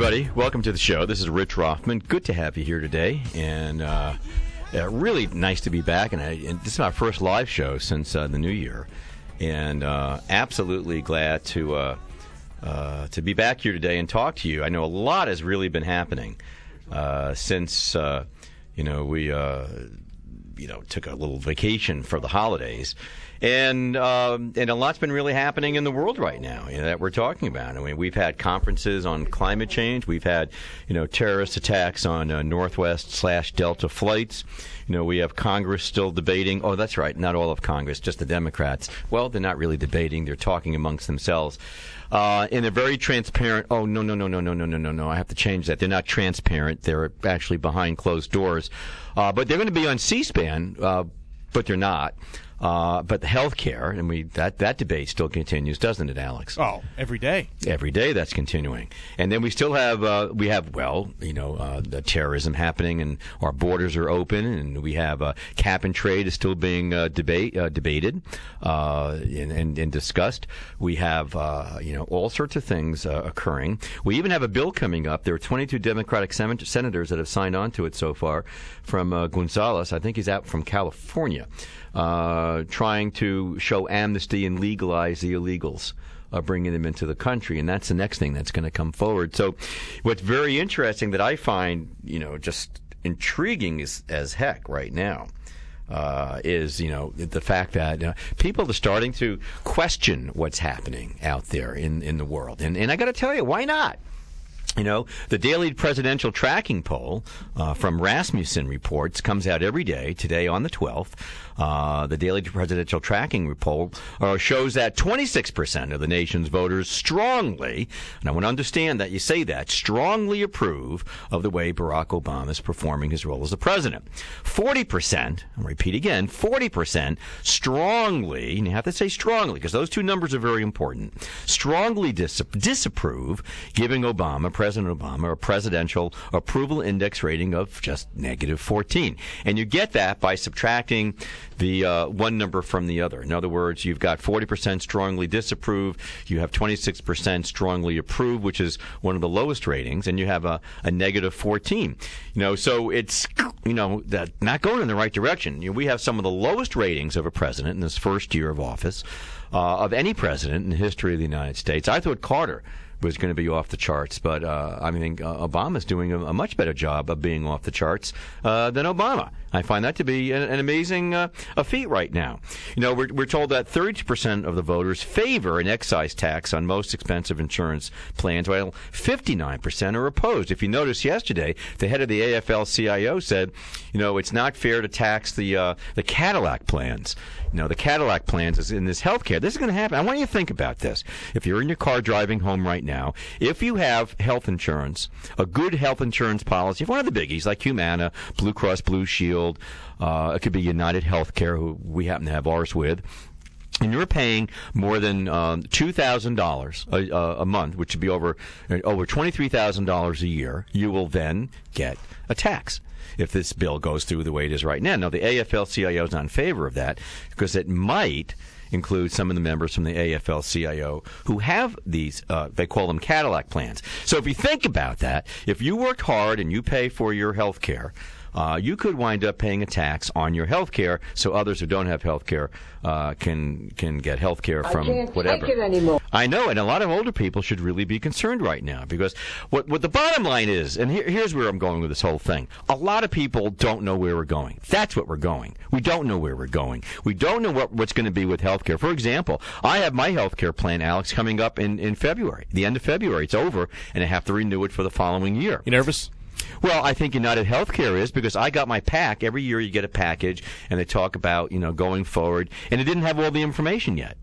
everybody. Welcome to the show. This is Rich Rothman. Good to have you here today, and uh, uh, really nice to be back. And, I, and, this is my first live show since uh, the new year, and uh, absolutely glad to uh, to be back here today and talk to you. I know a lot has really been happening since you know we you know took a little vacation for the holidays and um, and a lot's been really happening in the world right now you know, that we're talking about. I mean, we've had conferences on climate change. We've had you know terrorist attacks on uh, Northwest slash Delta flights. You know, we have Congress still debating. Oh, that's right, not all of Congress, just the Democrats. Well, they're not really debating; they're talking amongst themselves. Uh, and they're very transparent. Oh no no no no no no no no no! I have to change that. They're not transparent. They're actually behind closed doors. Uh, but they're going to be on C-SPAN, uh, but they're not. Uh, but the health care, and we that, that debate still continues, doesn't it, Alex? Oh, every day. Every day that's continuing. And then we still have, uh, we have, well, you know, uh, the terrorism happening and our borders are open and we have uh, cap and trade is still being uh, debate, uh, debated uh, and, and, and, discussed. We have, you know, all sorts of things occurring. We even have a bill coming up. There are 22 Democratic sen- senators that have signed on to it so far from Gonzales. I think he's out from California uh, trying to show amnesty and legalize the illegals. Uh, bringing them into the country, and that's the next thing that's going to come forward. So, what's very interesting that I find, you know, just intriguing as, as heck right now uh, is you know the fact that uh, people are starting to question what's happening out there in, in the world, and and I got to tell you, why not? You know, the daily presidential tracking poll uh, from Rasmussen reports comes out every day. Today on the 12th, uh, the daily presidential tracking poll uh, shows that 26% of the nation's voters strongly, and I want to understand that you say that, strongly approve of the way Barack Obama is performing his role as the president. 40%, I'll repeat again, 40% strongly, and you have to say strongly because those two numbers are very important, strongly dis- disapprove giving Obama President Obama a presidential approval index rating of just negative 14. And you get that by subtracting the uh, one number from the other. In other words, you've got 40% strongly disapprove, you have 26% strongly approve, which is one of the lowest ratings, and you have a, a negative 14. You know, so it's you know that not going in the right direction. You know, we have some of the lowest ratings of a president in his first year of office. Uh, of any president in the history of the United States. I thought Carter was going to be off the charts. But uh, I think uh, Obama's doing a, a, much better job of being off the charts uh, than Obama. I find that to be an, an amazing uh, a feat right now. You know, we're, we're told that 30% of the voters favor an excise tax on most expensive insurance plans, while 59% are opposed. If you noticed yesterday, the head of the AFL-CIO said, you know, it's not fair to tax the uh, the Cadillac plans. You know, the Cadillac plans is in this health care. This is going to happen. I want you to think about this. If you're in your car driving home right now, if you have health insurance, a good health insurance policy, if one of the biggies like Humana, Blue Cross Blue Shield, uh, it could be United Healthcare, who we happen to have ours with and you're paying more than um, two thousand dollars a month, which would be over over twenty three thousand dollars a year, you will then get a tax if this bill goes through the way it is right now. Now, the AFL-CIO is not in favor of that because it might include some of the members from the AFL-CIO who have these, uh, they call them Cadillac plans. So if you think about that, if you worked hard and you pay for your health care, uh, you could wind up paying a tax on your health care so others who don't have health care uh, can can get health care from I can't whatever. Take it anymore. I know, and a lot of older people should really be concerned right now because what what the bottom line is, and here, here's where I'm going with this whole thing. A lot of people don't know where we're going. That's what we're going. We don't know where we're going. We don't know what, what's going to be with health care. For example, I have my health care plan, Alex, coming up in, in February. The end of February. It's over, and I have to renew it for the following year. You nervous? Well, I think United Healthcare is because I got my pack. Every year you get a package, and they talk about you know going forward, and it didn't have all the information yet.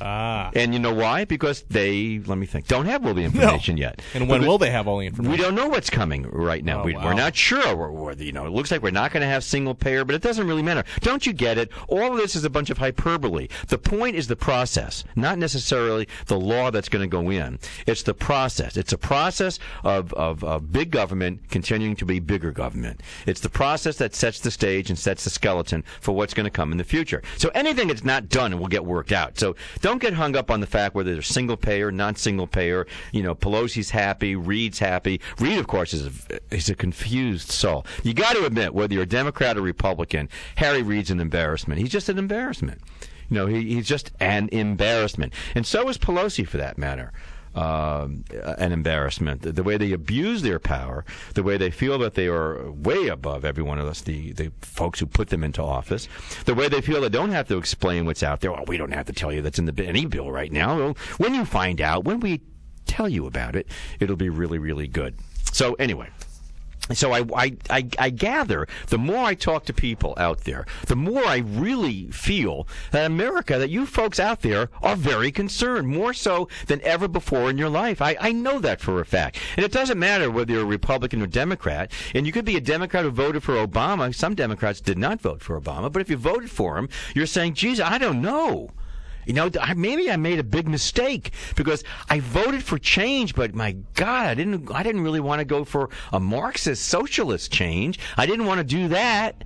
Ah. And you know why? Because they, let me think, don't have all the information no. yet. And when will they have all the information? We don't know what's coming right now. Oh, we, wow. We're not sure. We're, we're, you know, it looks like we're not going to have single payer, but it doesn't really matter. Don't you get it? All of this is a bunch of hyperbole. The point is the process, not necessarily the law that's going to go in. It's the process. It's a process of, of, of big government continuing to be bigger government. It's the process that sets the stage and sets the skeleton for what's going to come in the future. So anything that's not done will get worked out. So don't don't get hung up on the fact whether they're single payer, non single payer. You know, Pelosi's happy, Reid's happy. Reed, of course, is a, is a confused soul. You got to admit, whether you're a Democrat or Republican, Harry Reid's an embarrassment. He's just an embarrassment. You know, he, he's just an embarrassment, and so is Pelosi, for that matter um, an embarrassment. The, the, way they abuse their power, the way they feel that they are way above every one of us, the, the folks who put them into office, the way they feel they don't have to explain what's out there. Well, we don't have to tell you that's in the any bill right now. Well, when you find out, when we tell you about it, it'll be really, really good. So anyway so I, I, I, I, gather the more I talk to people out there, the more I really feel that America, that you folks out there are very concerned, more so than ever before in your life. I, I know that for a fact. And it doesn't matter whether you're a Republican or Democrat. And you could be a Democrat who voted for Obama. Some Democrats did not vote for Obama. But if you voted for him, you're saying, geez, I don't know. You know, maybe I made a big mistake because I voted for change, but my God, I didn't. I didn't really want to go for a Marxist socialist change. I didn't want to do that.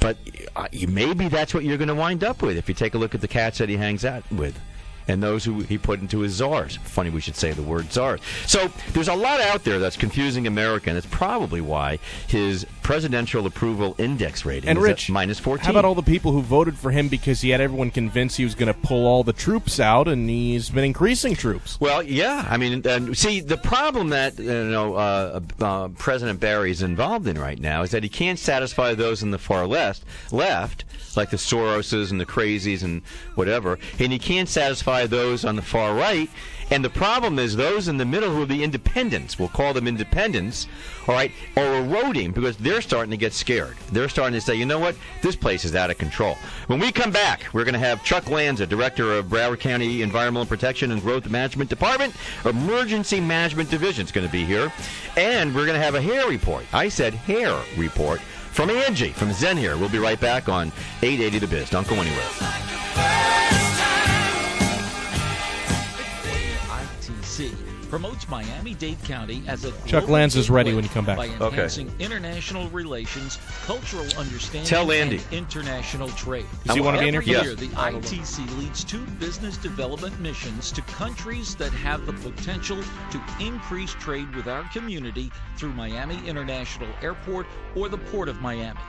But uh, maybe that's what you're going to wind up with if you take a look at the cats that he hangs out with and those who he put into his czars. Funny we should say the word czars. So there's a lot out there that's confusing America, and it's probably why his presidential approval index rating and is Rich, minus 14. How about all the people who voted for him because he had everyone convinced he was going to pull all the troops out, and he's been increasing troops? Well, yeah. I mean, uh, see, the problem that you know uh, uh, President Barry is involved in right now is that he can't satisfy those in the far left, left like the Soroses and the crazies and whatever, and he can't satisfy those on the far right. And the problem is those in the middle who are the independents, we'll call them independents, all right, are eroding because they're starting to get scared. They're starting to say, you know what, this place is out of control. When we come back, we're going to have Chuck Lanza, Director of Broward County Environmental Protection and Growth Management Department, Emergency Management Division is going to be here. And we're going to have a hair report. I said hair report from Angie from Zen here. We'll be right back on 880 The Biz. Don't go anywhere. Promotes Miami-Dade County as a Chuck Lanza's ready when you come back. By enhancing okay. international relations, cultural understanding, Tell Landy. and international trade. Does he want to be Every interviewed? year, the ITC leads two business development missions to countries that have the potential to increase trade with our community through Miami International Airport or the Port of Miami.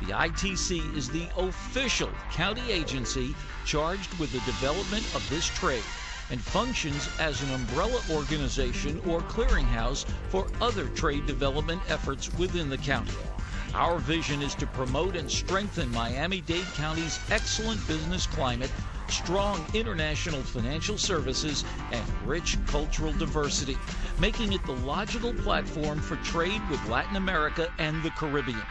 The ITC is the official county agency charged with the development of this trade and functions as an umbrella organization or clearinghouse for other trade development efforts within the county. Our vision is to promote and strengthen Miami Dade County's excellent business climate, strong international financial services, and rich cultural diversity, making it the logical platform for trade with Latin America and the Caribbean.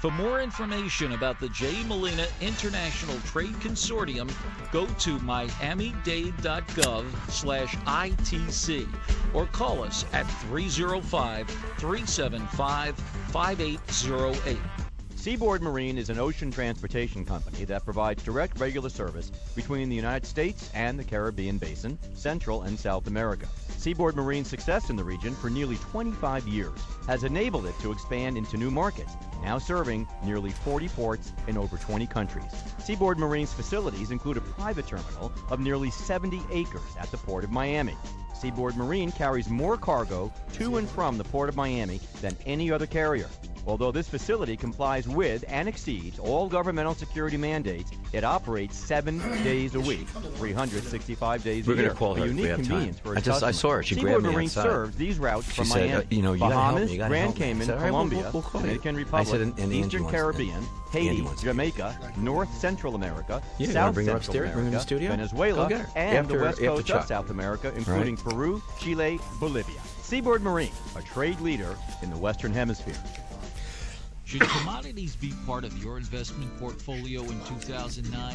For more information about the Jay Malina International Trade Consortium, go to miamidade.gov slash ITC or call us at 305-375-5808. Seaboard Marine is an ocean transportation company that provides direct regular service between the United States and the Caribbean Basin, Central and South America. Seaboard Marine's success in the region for nearly 25 years has enabled it to expand into new markets, now serving nearly 40 ports in over 20 countries. Seaboard Marine's facilities include a private terminal of nearly 70 acres at the Port of Miami. Seaboard Marine carries more cargo to and from the Port of Miami than any other carrier. Although this facility complies with and exceeds all governmental security mandates, it operates seven days a week, 365 days We're a year. gonna call her a if we unique have time. for I just- I saw her. She Seaboard grabbed me Marine outside. serves these routes She from said, Miami, uh, you know, you Bahamas, you Grand help me. I Cayman, said, all right, we'll- Colombia, we'll call you. Dominican Republic, said, and- and Eastern Caribbean, Haiti, Jamaica, North Central America, Yeah, South bring Central upstairs, bring her in the America, studio? Venezuela, Go get her. and After- the west coast of South America, including Peru, Chile, Bolivia. Seaboard Marine, a trade leader in the Western Hemisphere. Should commodities be part of your investment portfolio in 2009?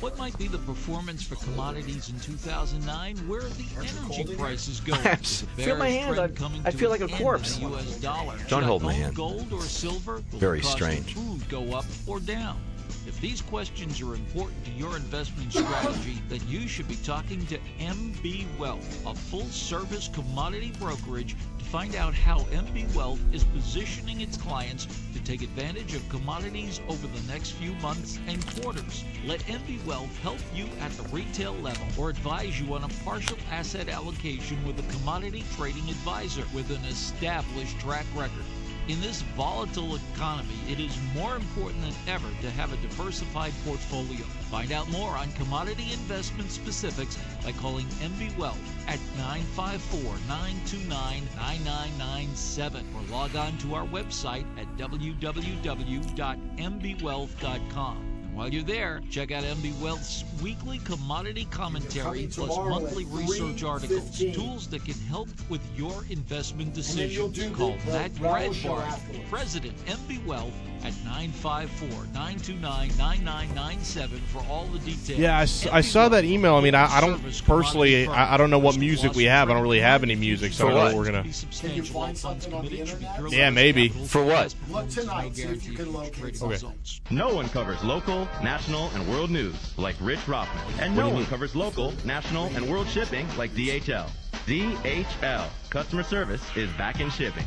What might be the performance for commodities in 2009? Where are the energy prices going? I feel my bearish hand. I- I feel like a corpse. U.S. dollar? Don't Should hold my own hand. Gold or silver? Will Very cost strange. Food go up or down? If these questions are important to your investment strategy, then you should be talking to MB Wealth, a full service commodity brokerage to find out how MB Wealth is positioning its clients to take advantage of commodities over the next few months and quarters. Let MB Wealth help you at the retail level or advise you on a partial asset allocation with a commodity trading advisor with an established track record. In this volatile economy, it is more important than ever to have a diversified portfolio. Find out more on commodity investment specifics by calling MB Wealth at 954 929 9997 or log on to our website at www.mbwealth.com. While you're there, check out MB Wealth's weekly commodity commentary plus monthly research articles, tools that can help with your investment decisions. Call Matt Bradford, President MB Wealth at 954-929-9997 for all the details. Yeah, I saw that email. I mean, I, I don't personally, I, I don't know what music we have. I don't really have any music, so I don't know what? what we're gonna. Can you find something on the internet? Yeah, maybe. For what? Look tonight, see if you can locate something. No one covers local, national, and world news like Rich Rothman. And no one covers local, national, and world shipping like DHL. DHL. Customer service is back in shipping.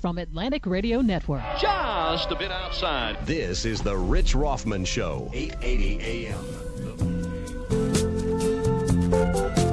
From Atlantic Radio Network. just a bit outside. This is the Rich Rothman Show. 880 AM.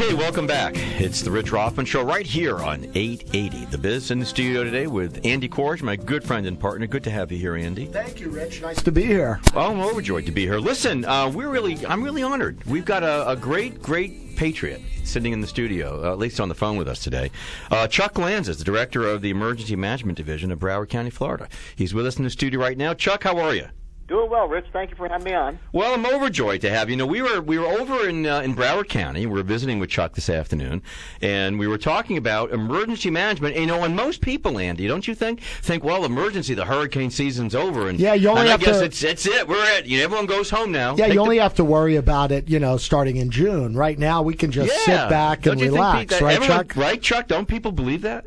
Okay, welcome back. It's the Rich Rothman Show right here on 880. The Biz in the studio today with Andy Korge, my good friend and partner. Good to have you here, Andy. Thank you, Rich. Nice to be here. Oh, I'm overjoyed to be here. Listen, uh, we're really, I'm really honored. We've got a, a great, great patriot sitting in the studio, uh, at least on the phone with us today. Uh, Chuck Lanza is the director of the Emergency Management Division of Broward County, Florida. He's with us in the studio right now. Chuck, how are you? Doing well, Rich. Thank you for having me on. Well, I'm overjoyed to have you. you know, we were we were over in uh, in Broward County. We were visiting with Chuck this afternoon, and we were talking about emergency management. You know, and most people, Andy, don't you think think well, emergency, the hurricane season's over, and Yeah, you only and have I guess to- it's it's it. We're it. You know, everyone goes home now. Yeah, Take you the- only have to worry about it, you know, starting in June. Right now, we can just yeah. sit back and relax, think that right, everyone- Chuck? Right, Chuck? Don't people believe that?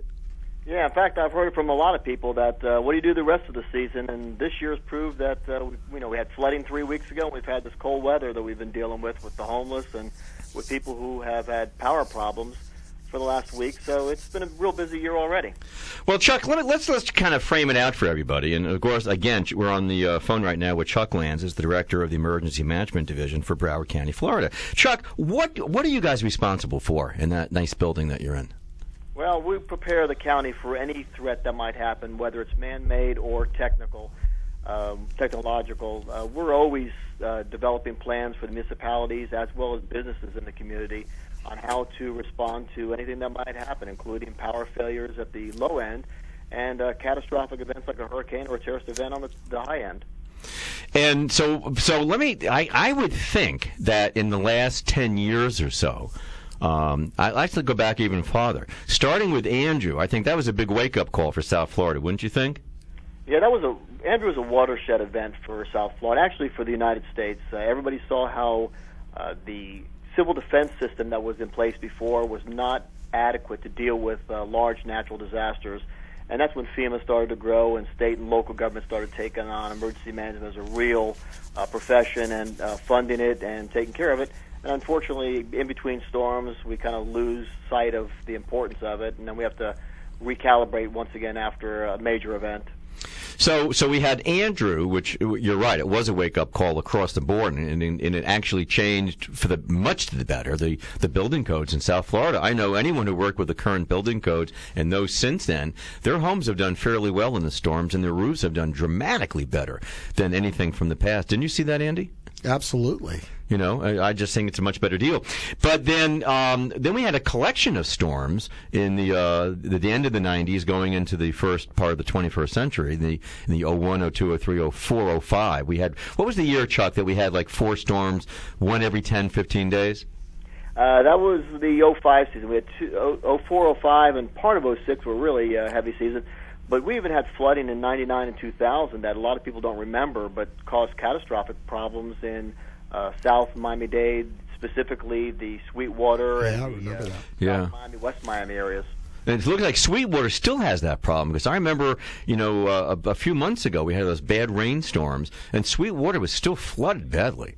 Yeah, in fact, I've heard from a lot of people that uh, what do you do the rest of the season? And this year's proved that uh, we, you know we had flooding three weeks ago. and We've had this cold weather that we've been dealing with with the homeless and with people who have had power problems for the last week. So it's been a real busy year already. Well, Chuck, let, let's let's kind of frame it out for everybody. And of course, again, we're on the uh, phone right now with Chuck Lanza, is the director of the Emergency Management Division for Broward County, Florida. Chuck, what what are you guys responsible for in that nice building that you're in? Well, we prepare the county for any threat that might happen, whether it's man-made or technical, um, technological. Uh, we're always uh, developing plans for the municipalities as well as businesses in the community on how to respond to anything that might happen, including power failures at the low end and uh, catastrophic events like a hurricane or a terrorist event on the, the high end. And so, so let me. I, I would think that in the last ten years or so, um, I like to go back even farther. Starting with Andrew, I think that was a big wake up call for South Florida, wouldn't you think? Yeah, that was a Andrew was a watershed event for South Florida, actually for the United States. Uh, everybody saw how uh, the civil defense system that was in place before was not adequate to deal with uh, large natural disasters, and that's when FEMA started to grow and state and local governments started taking on emergency management as a real uh, profession and uh, funding it and taking care of it. Unfortunately, in between storms, we kind of lose sight of the importance of it, and then we have to recalibrate once again after a major event. So, so we had Andrew, which you're right, it was a wake up call across the board, and, and, and it actually changed for the much to the better the the building codes in South Florida. I know anyone who worked with the current building codes and those since then, their homes have done fairly well in the storms, and their roofs have done dramatically better than anything from the past. Didn't you see that, Andy? Absolutely. You know, I, I just think it's a much better deal. But then, um, then we had a collection of storms in the, uh, the the end of the '90s, going into the first part of the 21st century. The in the 01, 02, 03, 04, 05. We had what was the year, Chuck, that we had like four storms, one every 10, 15 days. Uh, that was the 05 season. We had two, oh, 04, 05, and part of 06 were really uh, heavy season. But we even had flooding in 99 and 2000 that a lot of people don't remember, but caused catastrophic problems in uh, South Miami-Dade, specifically the Sweetwater Yeah, I and the remember uh, that. Yeah. South Miami, West Miami areas. And it looks like Sweetwater still has that problem because I remember, you know, uh, a, a, few months ago we had those bad rainstorms, and Sweetwater was still flooded badly.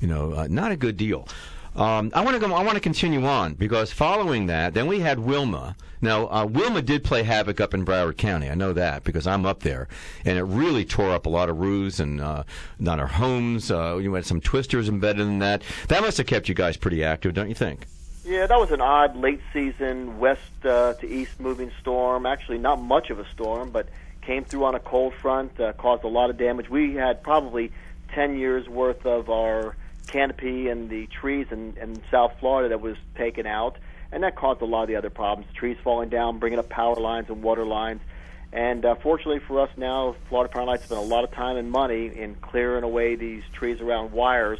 You know, uh, not a good deal. Um, I want to go. I want to continue on because following that, then we had Wilma. Now, uh, Wilma did play havoc up in Broward County. I know that because I'm up there, and it really tore up a lot of roofs and uh, not our homes. Uh, you had some twisters embedded in that. That must have kept you guys pretty active, don't you think? Yeah, that was an odd late season west uh, to east moving storm. Actually, not much of a storm, but came through on a cold front, uh, caused a lot of damage. We had probably 10 years worth of our canopy and the trees in, in South Florida that was taken out, and that caused a lot of the other problems. Trees falling down, bringing up power lines and water lines. And uh, fortunately for us now, Florida Power Lights spent a lot of time and money in clearing away these trees around wires.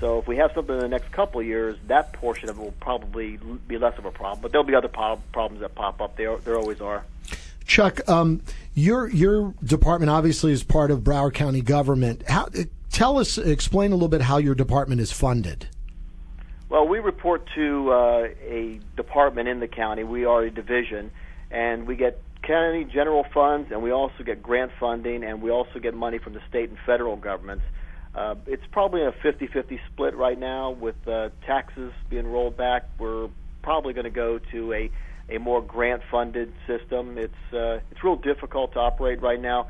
So if we have something in the next couple of years, that portion of it will probably be less of a problem. But there'll be other problems that pop up. There, there always are. Chuck, um, your your department obviously is part of Broward County government. How tell us, explain a little bit how your department is funded. Well, we report to uh, a department in the county. We are a division, and we get county general funds, and we also get grant funding, and we also get money from the state and federal governments. Uh, it's probably a 50-50 split right now with uh, taxes being rolled back. We're probably going to go to a a more grant-funded system. It's uh, it's real difficult to operate right now,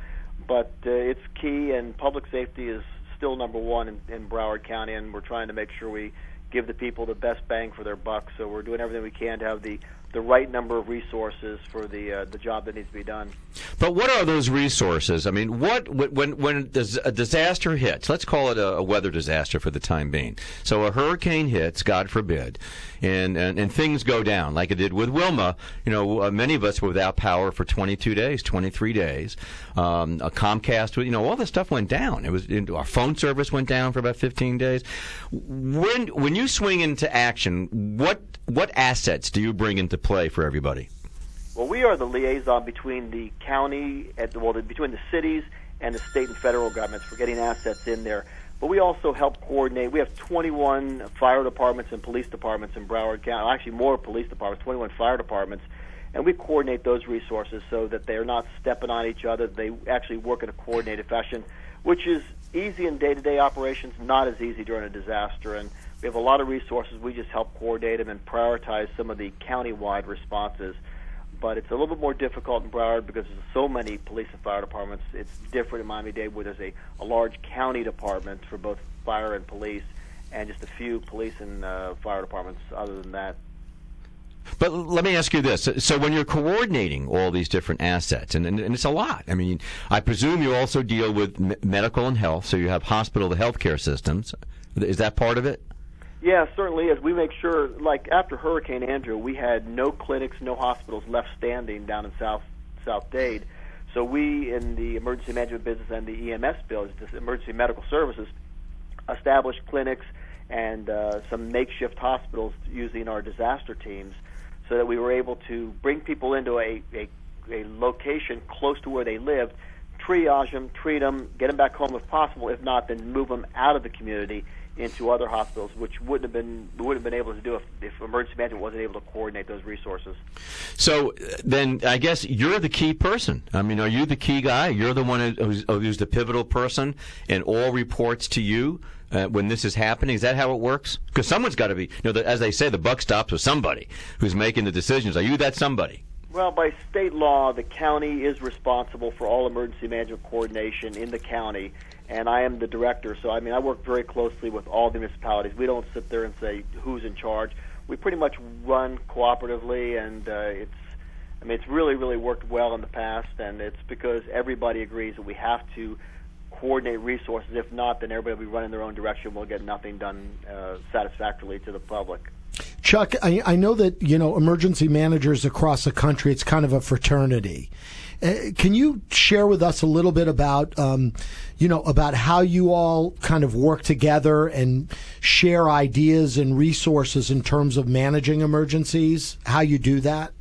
but uh, it's key, and public safety is still number one in, in Broward County, and we're trying to make sure we give the people the best bang for their buck. So we're doing everything we can to have the the right number of resources for the uh, the job that needs to be done. But what are those resources? I mean, what when when a disaster hits? Let's call it a, a weather disaster for the time being. So a hurricane hits, God forbid, and, and, and things go down like it did with Wilma. You know, uh, many of us were without power for 22 days, 23 days. Um, a Comcast, you know, all this stuff went down. It was our phone service went down for about 15 days. When when you swing into action, what what assets do you bring into play for everybody? Well, we are the liaison between the county, at the, well, between the cities and the state and federal governments for getting assets in there. But we also help coordinate. We have 21 fire departments and police departments in Broward County. Actually, more police departments, 21 fire departments, and we coordinate those resources so that they are not stepping on each other. They actually work in a coordinated fashion, which is easy in day-to-day operations, not as easy during a disaster. And we have a lot of resources. We just help coordinate them and prioritize some of the county-wide responses. But it's a little bit more difficult in Broward because there's so many police and fire departments. It's different in Miami-Dade where there's a, a large county department for both fire and police, and just a few police and uh, fire departments. Other than that, but let me ask you this: so when you're coordinating all these different assets, and, and, and it's a lot. I mean, I presume you also deal with medical and health. So you have hospital to healthcare systems. Is that part of it? Yeah, certainly is. We make sure, like after Hurricane Andrew, we had no clinics, no hospitals left standing down in South South Dade. So we, in the emergency management business and the EMS business, emergency medical services, established clinics and uh, some makeshift hospitals using our disaster teams, so that we were able to bring people into a, a, a location close to where they lived, triage them, treat them, get them back home if possible. If not, then move them out of the community into other hospitals, which wouldn't have been wouldn't have been able to do if, if emergency management wasn't able to coordinate those resources. So then, I guess you're the key person. I mean, are you the key guy? You're the one who's, who's the pivotal person, and all reports to you. Uh, when this is happening? Is that how it works? Because someone's got to be, you know, the, as they say, the buck stops with somebody who's making the decisions. Are you that somebody? Well, by state law, the county is responsible for all emergency management coordination in the county, and I am the director. So, I mean, I work very closely with all the municipalities. We don't sit there and say who's in charge. We pretty much run cooperatively, and uh, it's, I mean, it's really, really worked well in the past, and it's because everybody agrees that we have to coordinate resources. If not, then everybody will be running their own direction. We'll get nothing done uh, satisfactorily to the public. Chuck, I, I, know that you know emergency managers across the country. It's kind of a fraternity. Uh, can you share with us a little bit about, um, you know, about how you all kind of work together and share ideas and resources in terms of managing emergencies? How you do that?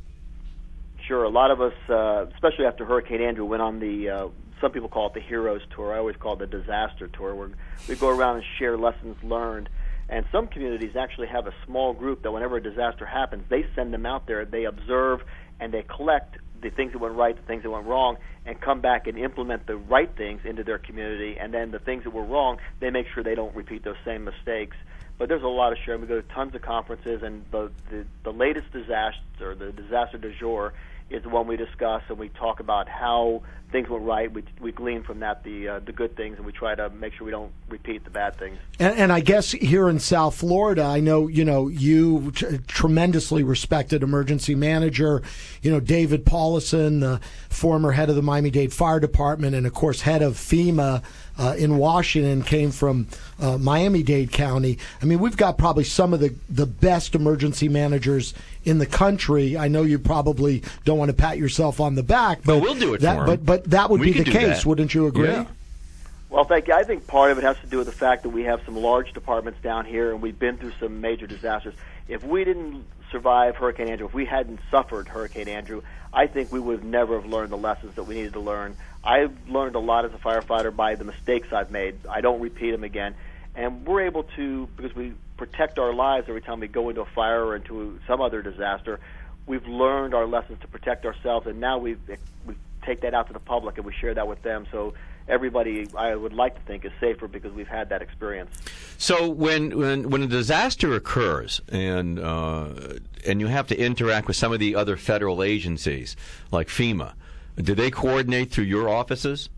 Sure. A lot of us, uh, especially after Hurricane Andrew, went on the. Uh, some people call it the Heroes Tour. I always call it the Disaster Tour, where we go around and share lessons learned And some communities actually have a small group that whenever a disaster happens, they send them out there, they observe, and they collect the things that went right, the things that went wrong, and come back and implement the right things into their community. And then the things that were wrong, they make sure they don't repeat those same mistakes. But there's a lot of sharing. We go to tons of conferences, and the the, the latest disaster, the disaster du jour, is the one we discuss, and we talk about how things went right. We we glean from that the uh, the good things, and we try to make sure we don't repeat the bad things. And, and I guess here in South Florida, I know you know you t- tremendously respected emergency manager, you know David Paulison, the former head of the Miami Dade Fire Department, and of course head of FEMA uh, in Washington, came from uh, Miami Dade County. I mean, we've got probably some of the the best emergency managers in the country. I know you probably don't want to pat yourself on the back, but, but we'll do it that, for 'em. But but that would We be the case, that. wouldn't you agree? Yeah. Well, thank you. I think part of it has to do with the fact that we have some large departments down here, and we've been through some major disasters. If we didn't survive Hurricane Andrew, if we hadn't suffered Hurricane Andrew, I think we would have never have learned the lessons that we needed to learn. I've learned a lot as a firefighter by the mistakes I've made. I don't repeat them again, and we're able to because we protect our lives every time we go into a fire or into some other disaster. We've learned our lessons to protect ourselves, and now we we take that out to the public and we share that with them. So everybody, I would like to think, is safer because we've had that experience. So when when when a disaster occurs and uh, and you have to interact with some of the other federal agencies like FEMA, do they coordinate through your offices?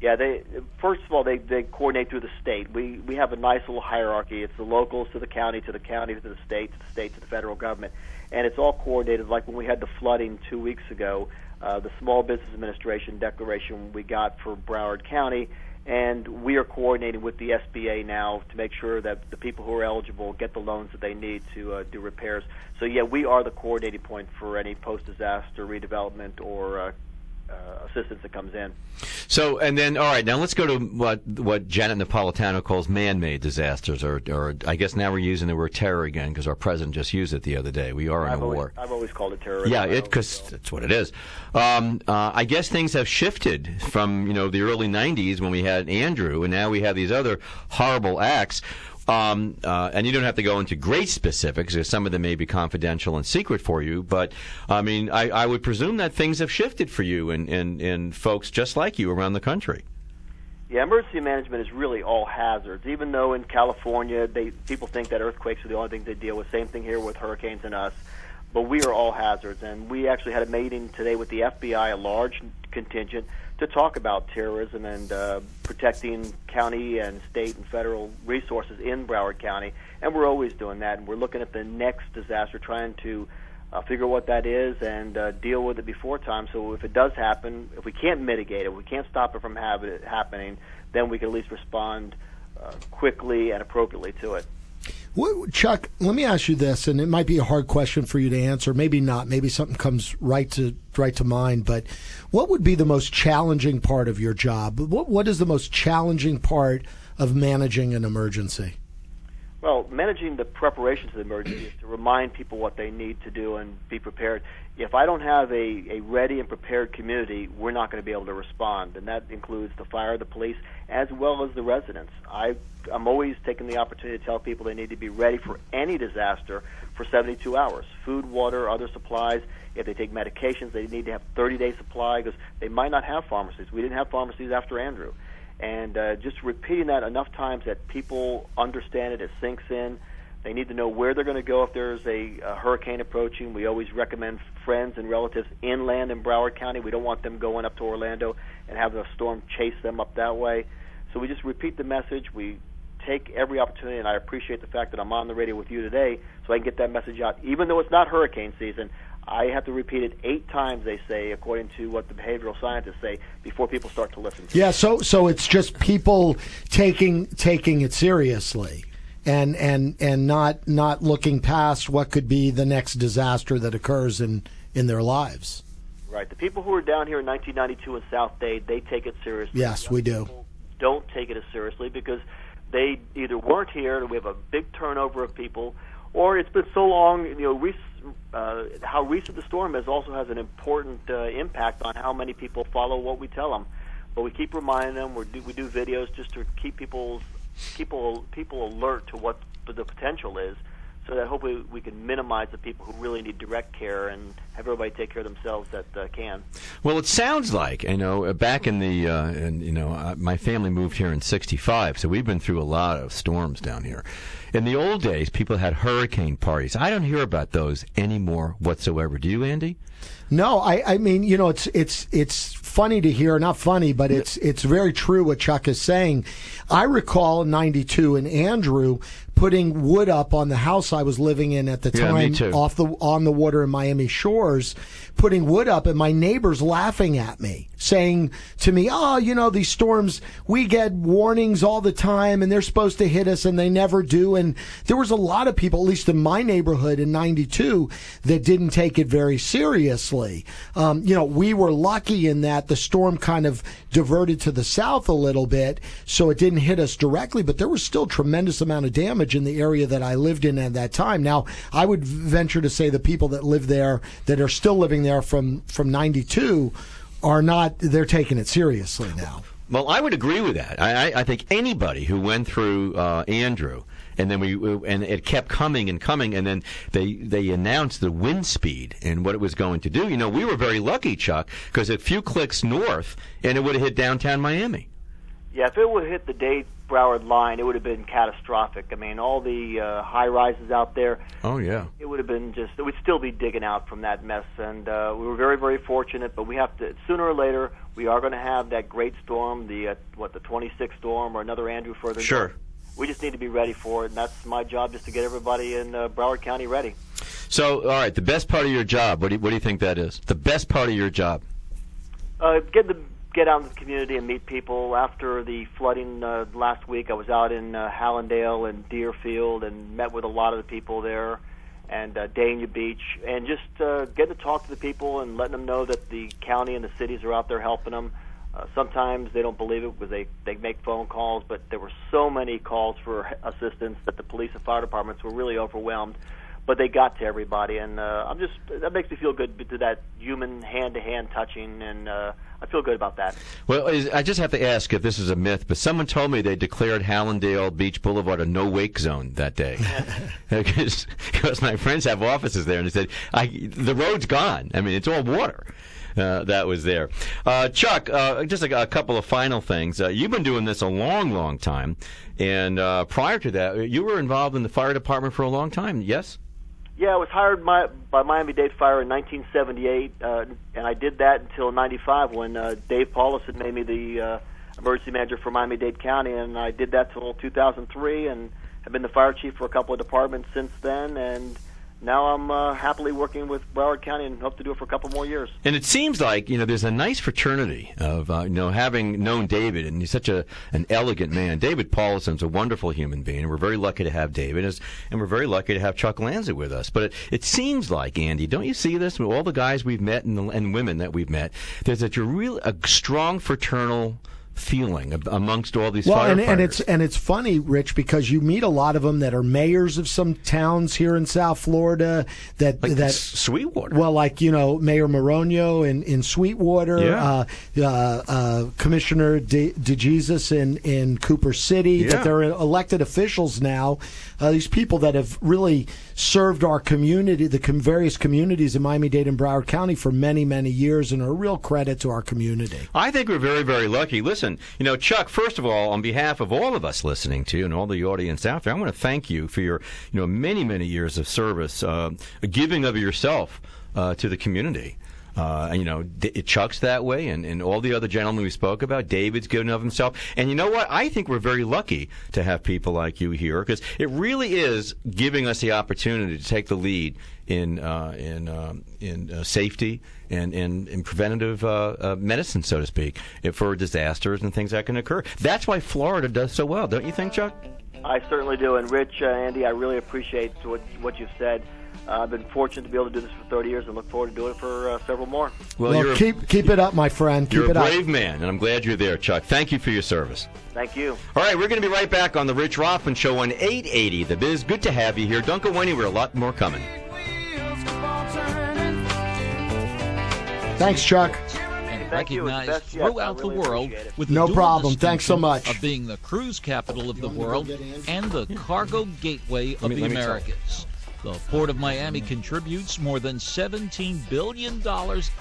Yeah, they first of all they they coordinate through the state. We we have a nice little hierarchy. It's the locals to the county, to the county to the state, to the state to the federal government, and it's all coordinated. Like when we had the flooding two weeks ago, uh, the Small Business Administration declaration we got for Broward County, and we are coordinating with the SBA now to make sure that the people who are eligible get the loans that they need to uh, do repairs. So yeah, we are the coordinating point for any post-disaster redevelopment or uh, uh, assistance that comes in. So and then all right, now let's go to what what Janet Napolitano calls man-made disasters, or or I guess now we're using the word terror again because our president just used it the other day. We are in I've a always, war. I've always called it terror. Yeah, it because that's what it is. Um, uh, I guess things have shifted from you know the early '90s when we had Andrew, and now we have these other horrible acts. Um, uh, and you don't have to go into great specifics, because some of them may be confidential and secret for you. But I mean, I, I would presume that things have shifted for you and, and, and folks just like you around the country. Yeah, emergency management is really all hazards. Even though in California, they people think that earthquakes are the only things they deal with. Same thing here with hurricanes and us. But we are all hazards, and we actually had a meeting today with the FBI, a large contingent, to talk about terrorism and uh, protecting county and state and federal resources in Broward County. And we're always doing that, and we're looking at the next disaster, trying to uh, figure what that is and uh, deal with it before time. So if it does happen, if we can't mitigate it, we can't stop it from have it happening, then we can at least respond uh, quickly and appropriately to it. What, Chuck, let me ask you this, and it might be a hard question for you to answer. Maybe not. Maybe something comes right to right to mind. But what would be the most challenging part of your job? What What is the most challenging part of managing an emergency? Well, managing the preparation to the emergency is to remind people what they need to do and be prepared. If I don't have a, a ready and prepared community, we're not going to be able to respond, and that includes the fire, the police, as well as the residents. I, I'm always taking the opportunity to tell people they need to be ready for any disaster for 72 hours. Food, water, other supplies. If they take medications, they need to have 30-day supply because they might not have pharmacies. We didn't have pharmacies after Andrew and uh, just repeating that enough times that people understand it, it sinks in. They need to know where they're going to go if there's a, a hurricane approaching. We always recommend friends and relatives inland in Broward County. We don't want them going up to Orlando and having a storm chase them up that way. So we just repeat the message. We take every opportunity, and I appreciate the fact that I'm on the radio with you today so I can get that message out. Even though it's not hurricane season, I have to repeat it eight times, they say, according to what the behavioral scientists say, before people start to listen to it. Yeah, so so it's just people taking taking it seriously and and and not not looking past what could be the next disaster that occurs in in their lives. Right. The people who were down here in 1992 in South Dade, they take it seriously. Yes, we do. Don't take it as seriously because they either weren't here, we have a big turnover of people, or it's been so long. You know, rec- uh, how recent the storm is also has an important uh, impact on how many people follow what we tell them. But we keep reminding them. We do we do videos just to keep people's people people alert to what the potential is, so that hopefully we can minimize the people who really need direct care and have everybody take care of themselves that uh, can. Well, it sounds like you know uh, back in the uh, and you know uh, my family moved here in '65, so we've been through a lot of storms down here. In the old days, people had hurricane parties. I don't hear about those anymore whatsoever. Do you, Andy? No, I, I mean, you know, it's it's it's funny to hear, not funny, but it's it's very true what Chuck is saying. I recall in '92 and Andrew putting wood up on the house I was living in at the time, too. off the on the water in Miami Putting wood up, and my neighbors laughing at me, saying to me, "Oh, you know, these storms, we get warnings all the time, and they're supposed to hit us, and they never do." And there was a lot of people, at least in my neighborhood in '92, that didn't take it very seriously. Um, you know, we were lucky in that the storm kind of diverted to the south a little bit, so it didn't hit us directly, but there was still tremendous amount of damage in the area that I lived in at that time. Now, I would venture to say the people that live there that are still living there from from 92 are not they're taking it seriously now. Well, I would agree with that. I, I, I think anybody who went through uh, Andrew and then we and it kept coming and coming, and then they they announced the wind speed and what it was going to do. You know, we were very lucky, Chuck, because a few clicks north and it would have hit downtown Miami. Yeah, if it would have hit the Dade Broward line, it would have been catastrophic. I mean, all the uh, high rises out there. Oh yeah. It would have been just. We'd still be digging out from that mess, and uh, we were very, very fortunate. But we have to sooner or later. We are going to have that great storm, the uh, what the 26th storm, or another Andrew further. Sure. north. We just need to be ready for it, and that's my job, just to get everybody in uh, Broward County ready. So, all right, the best part of your job. What do you, what do you think that is? The best part of your job. Uh, get the get out in the community and meet people. After the flooding uh, last week, I was out in uh, Hallandale and Deerfield and met with a lot of the people there, and uh, Dania Beach, and just uh, getting to talk to the people and letting them know that the county and the cities are out there helping them. Uh, sometimes they don't believe it because they they make phone calls, but there were so many calls for assistance that the police and fire departments were really overwhelmed. But they got to everybody, and uh, I'm just that makes me feel good to that human hand-to-hand touching, and uh, I feel good about that. Well, is, I just have to ask if this is a myth, but someone told me they declared Hallandale Beach Boulevard a no wake zone that day. because, because my friends have offices there, and they said, I, the road's gone. I mean, it's all water. Uh, that was there. Uh, Chuck, uh, just a, a couple of final things. Uh, you've been doing this a long, long time. And uh, prior to that, you were involved in the fire department for a long time, yes? Yeah, I was hired my, by Miami-Dade Fire in 1978, uh, and I did that until '95 when uh, Dave Paulison made me the uh, emergency manager for Miami-Dade County, and I did that till 2003, and have been the fire chief for a couple of departments since then, and now I'm uh, happily working with Broward County and hope to do it for a couple more years. And it seems like you know there's a nice fraternity of uh, you know having known David, and he's such a an elegant man. David Paulison's a wonderful human being, we're very lucky to have David, and we're very lucky to have Chuck Lanza with us. But it, it seems like Andy, don't you see this with all the guys we've met and, the, and women that we've met? There's a real a strong fraternal feeling amongst all these Well, firefighters. and, and it's and it's funny, Rich, because you meet a lot of them that are mayors of some towns here in South Florida. That like that Sweetwater. well, like you know, Mayor Maroño in in Sweetwater, Yeah. uh, uh, uh, Commissioner De, DeJesus in in Cooper City. Yeah. That they're elected officials now. Uh, these people that have really served our community, the com- various communities in Miami-Dade and Broward County for many many years, and are a real credit to our community. I think we're very, very lucky. Listen, you know, Chuck. First of all, on behalf of all of us listening to you and all the audience out there, I want to thank you for your, you know, many, many years of service, uh, giving of yourself uh, to the community. Uh, you know, D- Chuck's that way, and, and all the other gentlemen we spoke about. David's good enough himself, and you know what? I think we're very lucky to have people like you here because it really is giving us the opportunity to take the lead in uh, in um, in uh, safety and in, in preventative uh, uh, medicine, so to speak, for disasters and things that can occur. That's why Florida does so well, don't you think, Chuck? I certainly do. And Rich, uh, Andy, I really appreciate what what you've said. Uh, I've been fortunate to be able to do this for 30 years and look forward to doing it for uh, several more. Well, Well, you're a- keep keep it up, my friend. Keep You're a it up. brave man, and I'm glad you're there, Chuck. Thank you for your service. Thank you. All right, we're going to be right back on the Rich Rothman Show on 880 The Biz. Good to have you here. Don't go anywhere. A lot more coming. Thanks, Chuck. Thank you. It's recognized best yet. Throughout the world with No problem. Thanks so much. of being the cruise capital of the world and the cargo gateway of me- the let me tell you. Americas. The Port of Miami contributes more than $17 billion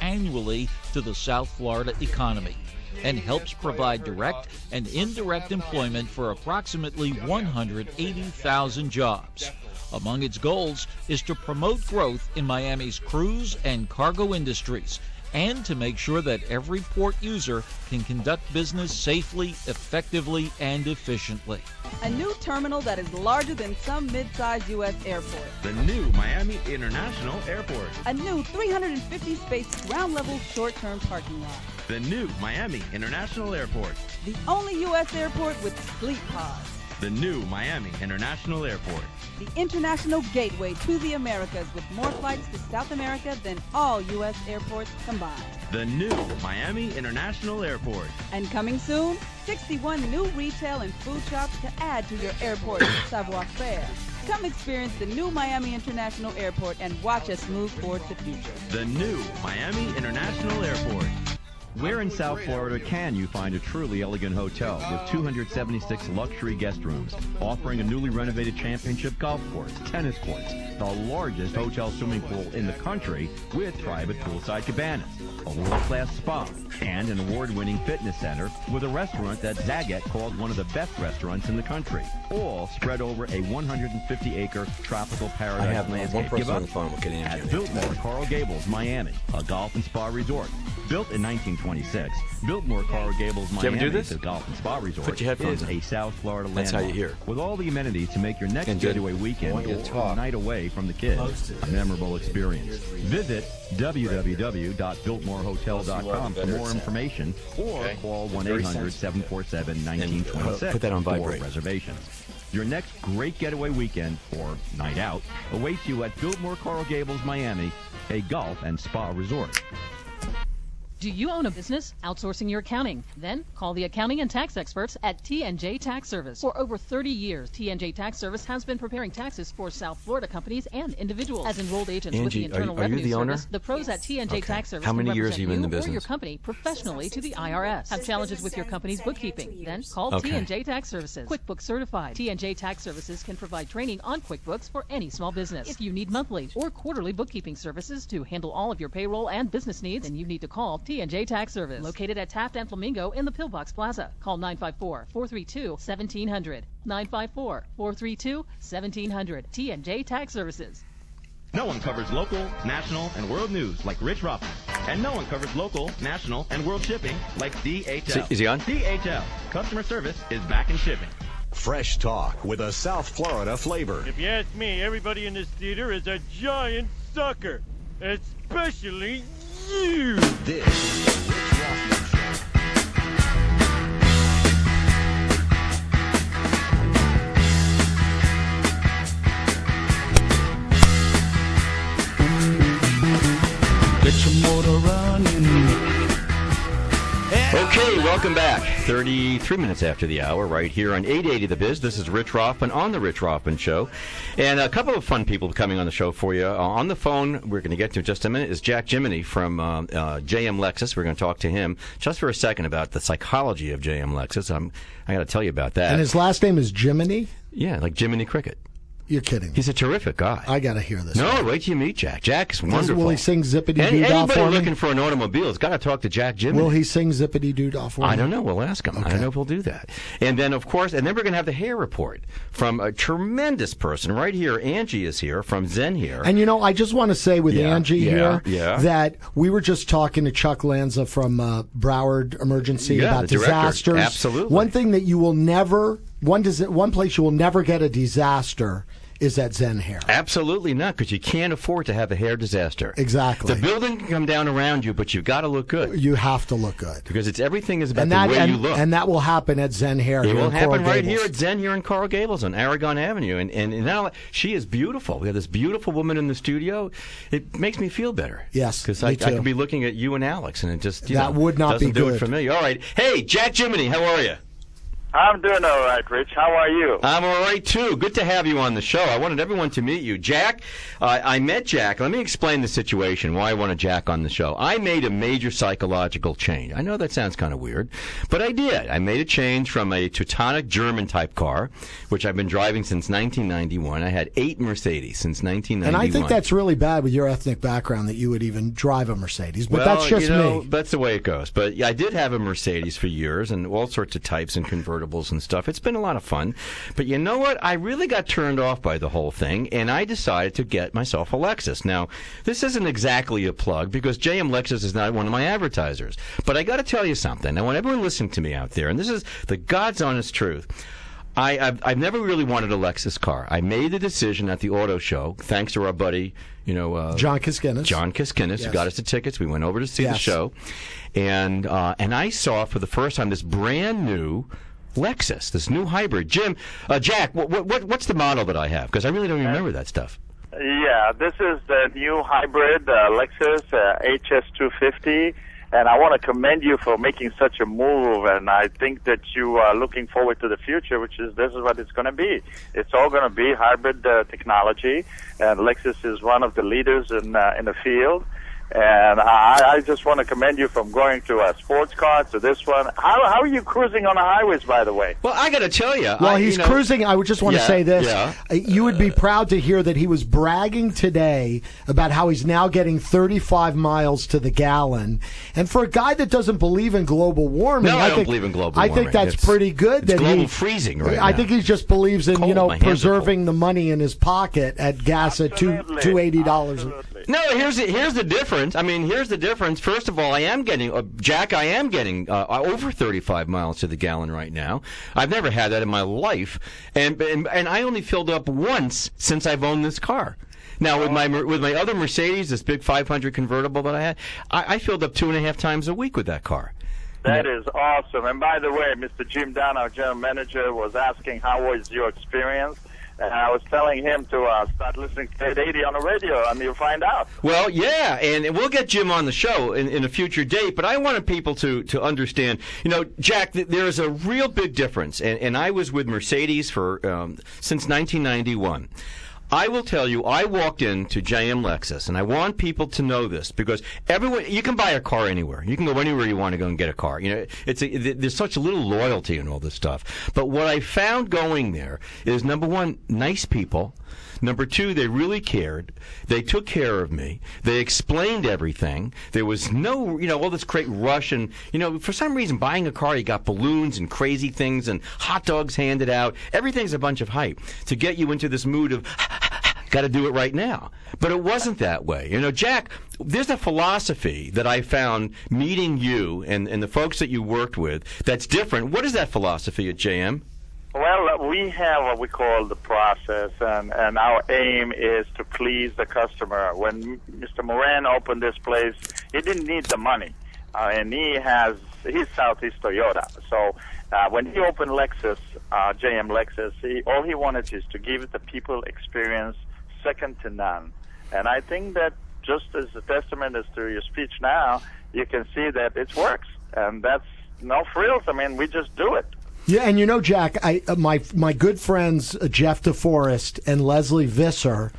annually to the South Florida economy and helps provide direct and indirect employment for approximately 180,000 jobs. Among its goals is to promote growth in Miami's cruise and cargo industries and to make sure that every port user can conduct business safely, effectively, and efficiently. A new terminal that is larger than some mid-sized U.S. airports. The new Miami International Airport. A new 350-space ground-level short-term parking lot. The new Miami International Airport. The only U.S. airport with sleep pods. The new Miami International Airport. The international gateway to the Americas with more flights to South America than all U.S. airports combined. The new Miami International Airport. And coming soon, 61 new retail and food shops to add to your airport savoir-faire. Come experience the new Miami International Airport and watch us move towards the future. The new Miami International Airport. Where in South Florida can you find a truly elegant hotel with 276 luxury guest rooms, offering a newly renovated championship golf course, tennis courts, the largest hotel swimming pool in the country with private poolside cabanas, a world-class spa, and an award-winning fitness center with a restaurant that Zagat called one of the best restaurants in the country, all spread over a 150-acre tropical paradise I have one landscape. person Give up on the phone. We'll get Angie at Biltmore Coral Gables, Miami, a golf and spa resort. Built in 1926, Biltmore Coral Gables, you ever Miami, do this? the golf and spa resort, Put your headphones is on. a South Florida That's how you hear. With all the amenities to make your next And good. getaway weekend or talk. night away from the kids a memorable experience. Visit www.biltmorehotel.com for more information or call 1-800-747-1926 Put that on for vibrate. reservations. Your next great getaway weekend or night out awaits you at Biltmore Coral Gables, Miami, a golf and spa resort. Do you own a business outsourcing your accounting? Then call the accounting and tax experts at TNJ Tax Service. For over 30 years, TNJ Tax Service has been preparing taxes for South Florida companies and individuals. As enrolled agents with Angie, the are you- Internal are you Revenue the owner? Service, the pros at TNJ Okay. Tax Service How can many years represent are you in the or your company professionally to the IRS. Have challenges with your company's bookkeeping? Then call Okay. TNJ Tax Services. QuickBooks certified. TNJ Tax Services can provide training on QuickBooks for any small business. If you need monthly or quarterly bookkeeping services to handle all of your payroll and business needs, then you need to call TNJ Tax Service. Located at Taft and Flamingo in the Pillbox Plaza. Call 954-432-1700. 954-432-1700. TNJ Tax Services. No one covers local, national, and world news like Rich Rothman. And no one covers local, national, and world shipping like DHL. Is he- is he on? DHL. Customer service is back in shipping. Fresh talk with a South Florida flavor. If you ask me, everybody in this theater is a giant sucker. Especially you. This. Get your motor running. Okay, welcome back. 33 minutes after the hour, right here on 880 The Biz. This is Rich Rothman on The Rich Rothman Show. And a couple of fun people coming on the show for you. Uh, on the phone, we're going to get to in just a minute, is Jack Jiminy from uh, uh, JM Lexus. We're going to talk to him just for a second about the psychology of JM Lexus. I'm, I got to tell you about that. And his last name is Jiminy? yeah, like Jiminy Cricket. You're kidding. He's a terrific guy. I got to hear this. No, wait till you meet Jack. Jack is wonderful. Will he sing zippity doo dah Anybody for looking for an automobile has got to talk to Jack Jiminy. Will he sing Zippity Doo Dah for me? I don't know. We'll ask him. I don't know if we'll do that. And then, of course, and then we're going to have the hair report from a tremendous person right here. Angie is here from Zen Hair. And you know, I just want to say with Yeah, Angie yeah, here yeah. that we were just talking to Chuck Lanza from uh, Broward Emergency about disasters. Absolutely. One thing that you will never one does one place you will never get a disaster is that Zen Hair. Absolutely not, because you can't afford to have a hair disaster. Exactly. The building can come down around you, but you've got to look good You have to look good. because it's everything is about And the that way and, you look. and that will happen at Zen Hair. It will happen right here at Zen Hair in Coral Gables on Aragon Avenue, and and, and now she is beautiful. We have this beautiful woman in the studio. It makes me feel better. Yes, because I, I could be looking at you and Alex, and it just you That know, would not be doesn't do it good. for me. All right, hey Jack Jiminy, how are you? I'm doing all right, Rich. How are you? I'm all right too. Good to have you on the show. I wanted everyone to meet you, Jack. Uh, I met Jack. Let me explain the situation. Why I wanted Jack on the show. I made a major psychological change. I know that sounds kind of weird, but I did. I made a change from a Teutonic German type car, which I've been driving since 1991. I had eight Mercedes since 1991. And I think that's really bad with your ethnic background that you would even drive a Mercedes. But well, that's just you know, me. That's the way it goes. But yeah, I did have a Mercedes for years and all sorts of types and convertibles and stuff. It's been a lot of fun. But you know what? I really got turned off by the whole thing, and I decided to get myself a Lexus. Now, this isn't exactly a plug because JM Lexus is not one of my advertisers. But I got to tell you something. I want everyone listening to me out there, and this is the God's honest truth. I, have I've never really wanted a Lexus car. I made the decision at the auto show, thanks to our buddy, you know, uh, John Kiskinis. John Kiskinis, Yes. who got us the tickets. We went over to see the show, and uh, and I saw for the first time this brand new Lexus, this new hybrid. Jim, uh, Jack, what, what what's the model that I have? Because I really don't remember that stuff. Yeah, this is the new hybrid uh, Lexus uh, HS250, and I want to commend you for making such a move. And I think that you are looking forward to the future, which is this is what it's going to be. It's all going to be hybrid uh, technology, and Lexus is one of the leaders in uh, in the field. And I, I just want to commend you from going to a sports car to this one. How, how are you cruising on the highways, by the way? Well, I got to tell you, Well, he's cruising. I would just want Yeah, to say this. yeah. You would be proud to hear that he was bragging today about how he's now getting 35 miles to the gallon. And for a guy that doesn't believe in global warming, No, I don't think, believe in global warming. I think that's It's- pretty good. it's that global he, freezing right I now. think he just believes in you know My hands are preserving the money in his pocket at gas at two two eighty dollars. No, here's the, here's the difference. I mean, here's the difference. First of all, I am getting uh, Jack. I am getting uh, over 35 miles to the gallon right now. I've never had that in my life, and and, and I only filled up once since I've owned this car. Now with my with my other Mercedes, this big 500 convertible that I had, I, I filled up two and a half times a week with that car. That is awesome. And by the way, Mr. Jim our general manager, was asking how was your experience. And I was telling him to uh, start listening to 880 on the radio, and you'll find out. Well, yeah, and we'll get Jim on the show in, in a future date. But I wanted people to to understand, you know, Jack, th- there is a real big difference. And, and I was with Mercedes for um, since 1991. I will tell you, I walked into JM Lexus, and I want people to know this because everyone, you can buy a car anywhere. You can go anywhere you want to go and get a car. You know, it's a, there's such a little loyalty in all this stuff. But what I found going there is number one, nice people. Number two, they really cared. They took care of me. They explained everything. There was no, you know, all this great rush and, you know, for some reason buying a car, you got balloons and crazy things and hot dogs handed out. Everything's a bunch of hype to get you into this mood of, got to do it right now. But it wasn't that way. You know, Jack, there's a philosophy that I found meeting you and, and the folks that you worked with that's different. What is that philosophy at JM? Well, uh, we have what we call the process, and, and our aim is to please the customer. When Mr. Moran opened this place, he didn't need the money, uh, and he has he's Southeast Toyota. So uh, when he opened Lexus, uh, JM Lexus, he, all he wanted is to give the people experience second to none. And I think that just as a testament as to your speech now, you can see that it works, and that's no frills. I mean, we just do it. Yeah, and you know, Jack, I uh, my my good friends uh, Jeff DeForest and Lesley Visser,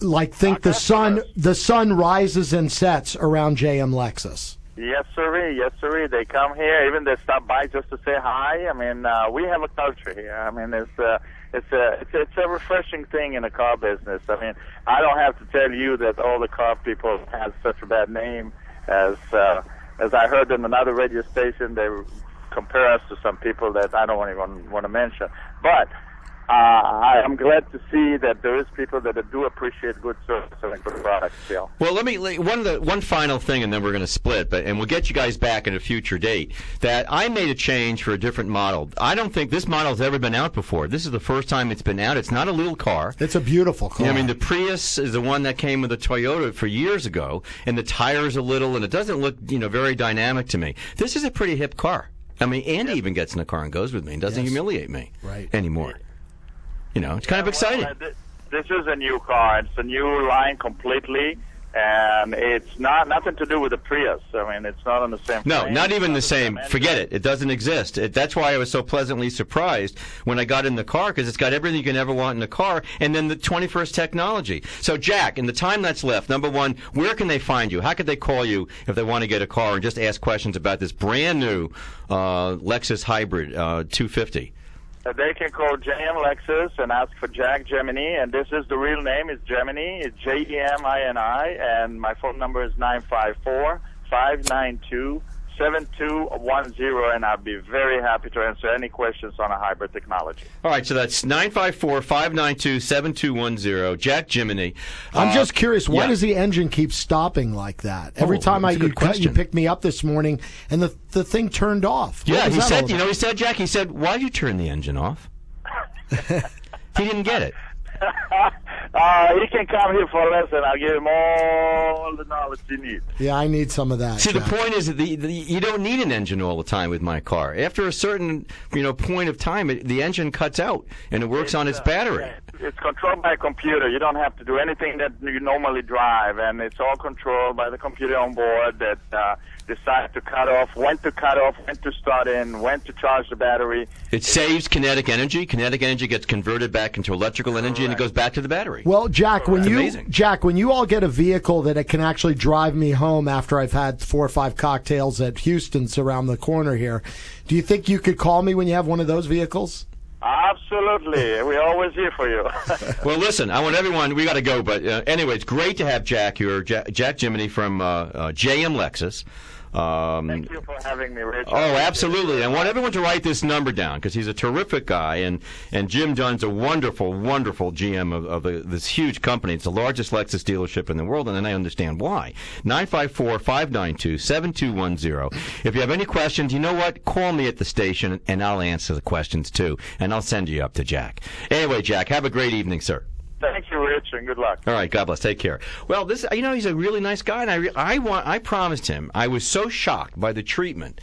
like think the sun the sun rises and sets around JM Lexus. Yes, sir. Yes, sir. They come here, even they stop by just to say hi. I mean, uh, we have a culture here. I mean, it's uh, it's a it's, it's a refreshing thing in the car business. I mean, I don't have to tell you that all the car people have such a bad name as uh, as I heard in another radio station. They compare us to some people that I don't even want to mention, but. Uh, I am glad to see that there is people that do appreciate good service and good products still. Well, let me let- one the one final thing, and then we're going to split. But and we'll get you guys back in a future date. That I made a change for a different model. I don't think this model has ever been out before. This is the first time it's been out. It's not a little car. It's a beautiful car. I mean, the Prius is the one that came with the Toyota for years ago, and the tires a little, and it doesn't look you know very dynamic to me. This is a pretty hip car. I mean, Andy even gets in the car and goes with me and doesn't Yes. humiliate me right. anymore. You know, it's kind of exciting. Well, uh, thi- this is a new car. It's a new line completely. And it's not nothing to do with the Prius. I mean, it's not on the same. No, frame, not even the it's same. Forget it. It doesn't exist. It, that's why I was so pleasantly surprised when I got in the car because it's got everything you can ever want in a car, and then the 21st technology. So, Jack, in the time that's left, number one, where can they find you? How could they call you if they want to get a car and just ask questions about this brand new uh, Lexus Hybrid uh, 250? They can call JM Lexus and ask for Jack Jemini, and this is the real name. It's Jemini. It's J E M I N I, and my phone number is nine five four five nine two seven two one zero, and I'll be very happy to answer any questions on a hybrid technology. All right, so that's 954 592 7210. Jack Jiminy. I'm Uh, just curious, why yeah. does the engine keep stopping like that? Every Oh, time I you, you question. picked me up this morning and the the thing turned off. What Yeah, he said, you know, he said, Jack, he said, why did you turn the engine off? he didn't get it. Uh, he can come here for a lesson. I'll give him all the knowledge he needs. Yeah, I need some of that. See, the point is that the, the, you don't need an engine all the time with my car. After a certain, you know, point of time, it, the engine cuts out and it works on its battery. It's controlled by a computer. You don't have to do anything that you normally drive, and it's all controlled by the computer on board that uh, decides to cut off, when to cut off, when to start in, when to charge the battery. It saves kinetic energy. Kinetic energy gets converted back into electrical energy and it goes back to the battery. Well, Jack, when you amazing. Jack, when you all get a vehicle that it can actually drive me home after I've had four or five cocktails at Houston's around the corner here, do you think you could call me when you have one of those vehicles? Absolutely. We're always here for you. Well, listen, I want everyone, we got to go, but uh, anyway, it's great to have Jack here, Jack, Jack Jiminy from uh, uh, JM Lexus. Um, Thank you for having me, Rich. Oh, absolutely. I want everyone to write this number down because he's a terrific guy, and, and Jim Dunn's a wonderful, wonderful GM of, of this huge company. It's the largest Lexus dealership in the world, and then I understand why. 954 592 7210. If you have any questions, you know what? Call me at the station, and I'll answer the questions too, and I'll send you up to Jack. Anyway, Jack, have a great evening, sir. Thank you, Rich, and good luck. All right, God bless. Take care. Well, this, you know, he's a really nice guy, and I, re- I want, I promised him. I was so shocked by the treatment.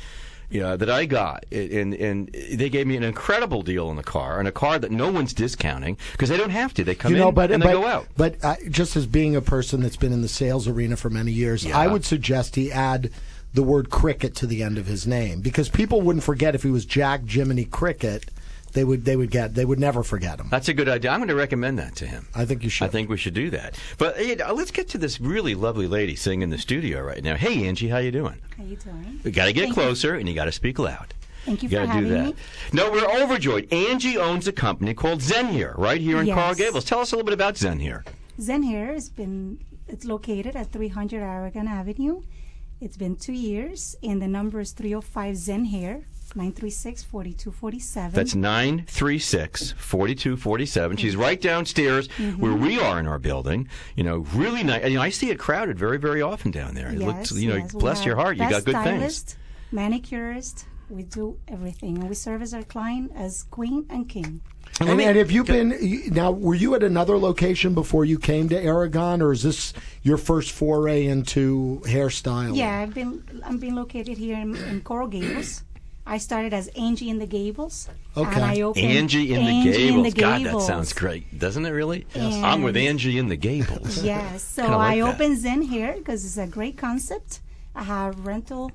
Yeah, that I got, and and they gave me an incredible deal on the car, and a car that no one's discounting because they don't have to. They come you know, in but and but, they go out. But uh, just as being a person that's been in the sales arena for many years, Yeah. I would suggest he add the word cricket to the end of his name because people wouldn't forget if he was Jack Jiminy Cricket. They would they would get they would never forget him. That's a good idea. I'm going to recommend that to him. I think you should. I think we should do that. But hey, uh, let's get to this really lovely lady sitting in the studio right now. Hey, Angie, how you doing? How you doing? You got to get Thank you. closer, and you got to speak loud. Thank you You for got to do having that. me. No, we're overjoyed. Angie owns a company called Zen Hair, right here in Yes. Coral Gables. Tell us a little bit about Zen Hair. Zen Hair has been it's located at 300 Aragon Avenue. It's been two years, and the number is 305 Zen Hair, 936 4247. That's 936 4247. She's right downstairs Mhm. where we are in our building. You know, really nice. You know, I see it crowded very, very often down there. It Yes, looks, you know, yes, bless your heart, you got best good things. stylist, Manicurist, we do everything, and we service our client as queen and king. And, and have you been now? Were you at another location before you came to Aragon, or is this your first foray into hairstyling? Yeah, I've been I'm being located here in, in Coral Gables. I started as Angie in the Gables. Okay. And I opened Angie in the Angie Gables. in the God, that sounds great, doesn't it? Really? Yes. I'm with Angie in the Gables. Yes. So like I that. opened Zen Hair because it's a great concept. I have rental.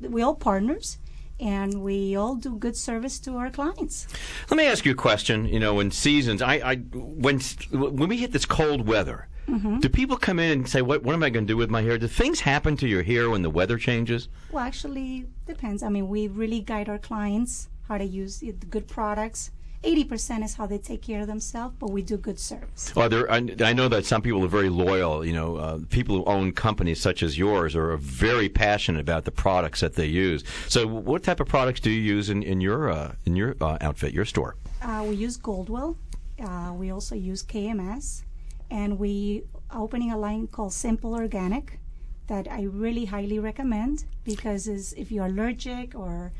We all partners, and we all do good service to our clients. Let me ask you a question. You know, in seasons, I, I when when we hit this cold weather, Mhm. do people come in and say, "What what am I going to do with my hair?" Do things happen to your hair when the weather changes? Well, actually, depends. I mean, we really guide our clients how to use the good products. Eighty percent is how they take care of themselves, but we do good service. Are there? I, I know that some people are very loyal. You know, uh, people who own companies such as yours are very passionate about the products that they use. So, what type of products do you use in in your uh, in your uh, outfit, your store? Uh, we use Goldwell. Uh, we also use KMS, and we opening a line called Simple Organic that I really highly recommend because is if you're allergic or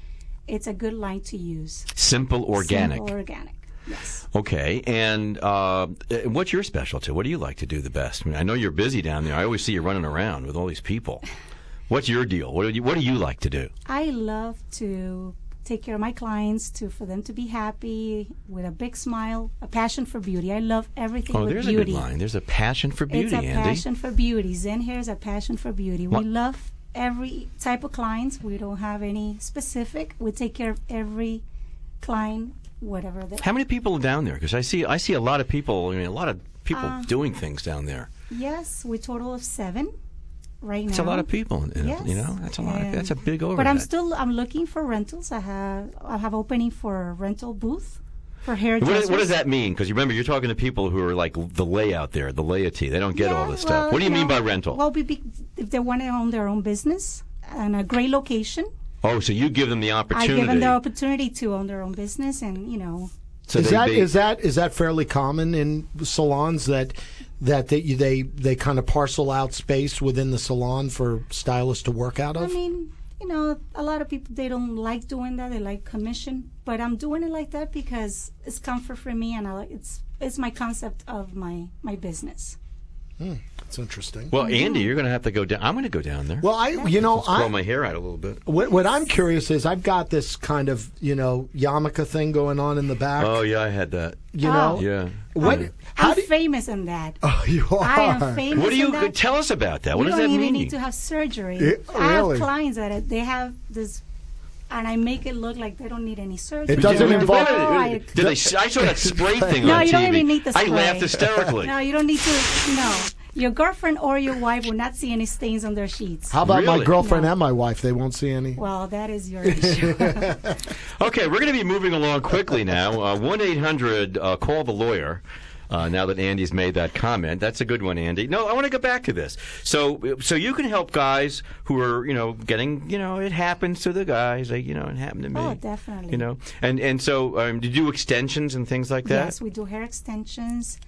it's a good line to use. Simple organic. Simple organic. Yes. Okay, and uh, what's your specialty? What do you like to do the best? I, mean, I know you're busy down there. I always see you running around with all these people. What's your deal? What do you What do you like to do? I love to take care of my clients to for them to be happy with a big smile, a passion for beauty. I love everything Oh, with there's beauty. a good line. There's a passion for beauty, it's a Andy. passion for beauty. Zen hair is a passion for beauty. What- We love every type of clients. We don't have any specific. We take care of every client, whatever. The, How many people are down there? Because I see I see a lot of people. I mean, a lot of people Uh, doing things down there. Yes, we total of seven right It's now. a lot of people. in- in Yes. You know, that's a lot. Of, And- that's a big overhead. But I'm still I'm looking for rentals. I have I have opening for a rental booth for hair hairdressers. what does that mean? Because you remember, you're talking to people who are like the layout there, the laity. They don't get all this stuff. What do you mean know, by rental? Well, we be, if they want to own their own business and a great location, oh, so you give them the opportunity. I give them the opportunity to own their own business, and you know, So is they- that they- is that is that fairly common in salons that that they they, they kind of parcel out space within the salon for stylists to work out of? I mean, you know, a lot of people they don't like doing that. They like commission, but I'm doing it like that because it's comfort for me, and I like it's it's my concept of my my business. Hmm, that's interesting. well, Andy, you're going to have to go down. I'm going to go down there. Well, I you know Just grow I my hair out a little bit. what, what I'm curious is I've got this kind of you know yarmulke thing going on in the back. Oh yeah, I had that. You know, Yeah. what? Yeah. I'm famous in that. Oh, you are. I am famous. What do you in that. tell us about that? What you does don't that even mean? need to have surgery. Yeah, I have clients that they have this, and I make it look like they don't need any surgery. It doesn't Oh, involve- I- Did they? I saw that spray thing no, on you don't even need the I spray. laughed hysterically. No, you don't need to. No, your girlfriend or your wife will not see any stains on their sheets. How about my girlfriend No. and my wife? They won't see any. Well, that is your issue. Okay, we're going to be moving along quickly now. Uh, One eight hundred uh, call the lawyer. Uh, now that Andy's made that comment, that's a good one, Andy. No, I want to go back to this. So, so you can help guys who are, you know, getting, you know, it happens to the guys, like, you know, it happened to me. Oh, definitely. You know, and and so um, did you do extensions and things like that? Yes, we do hair extensions,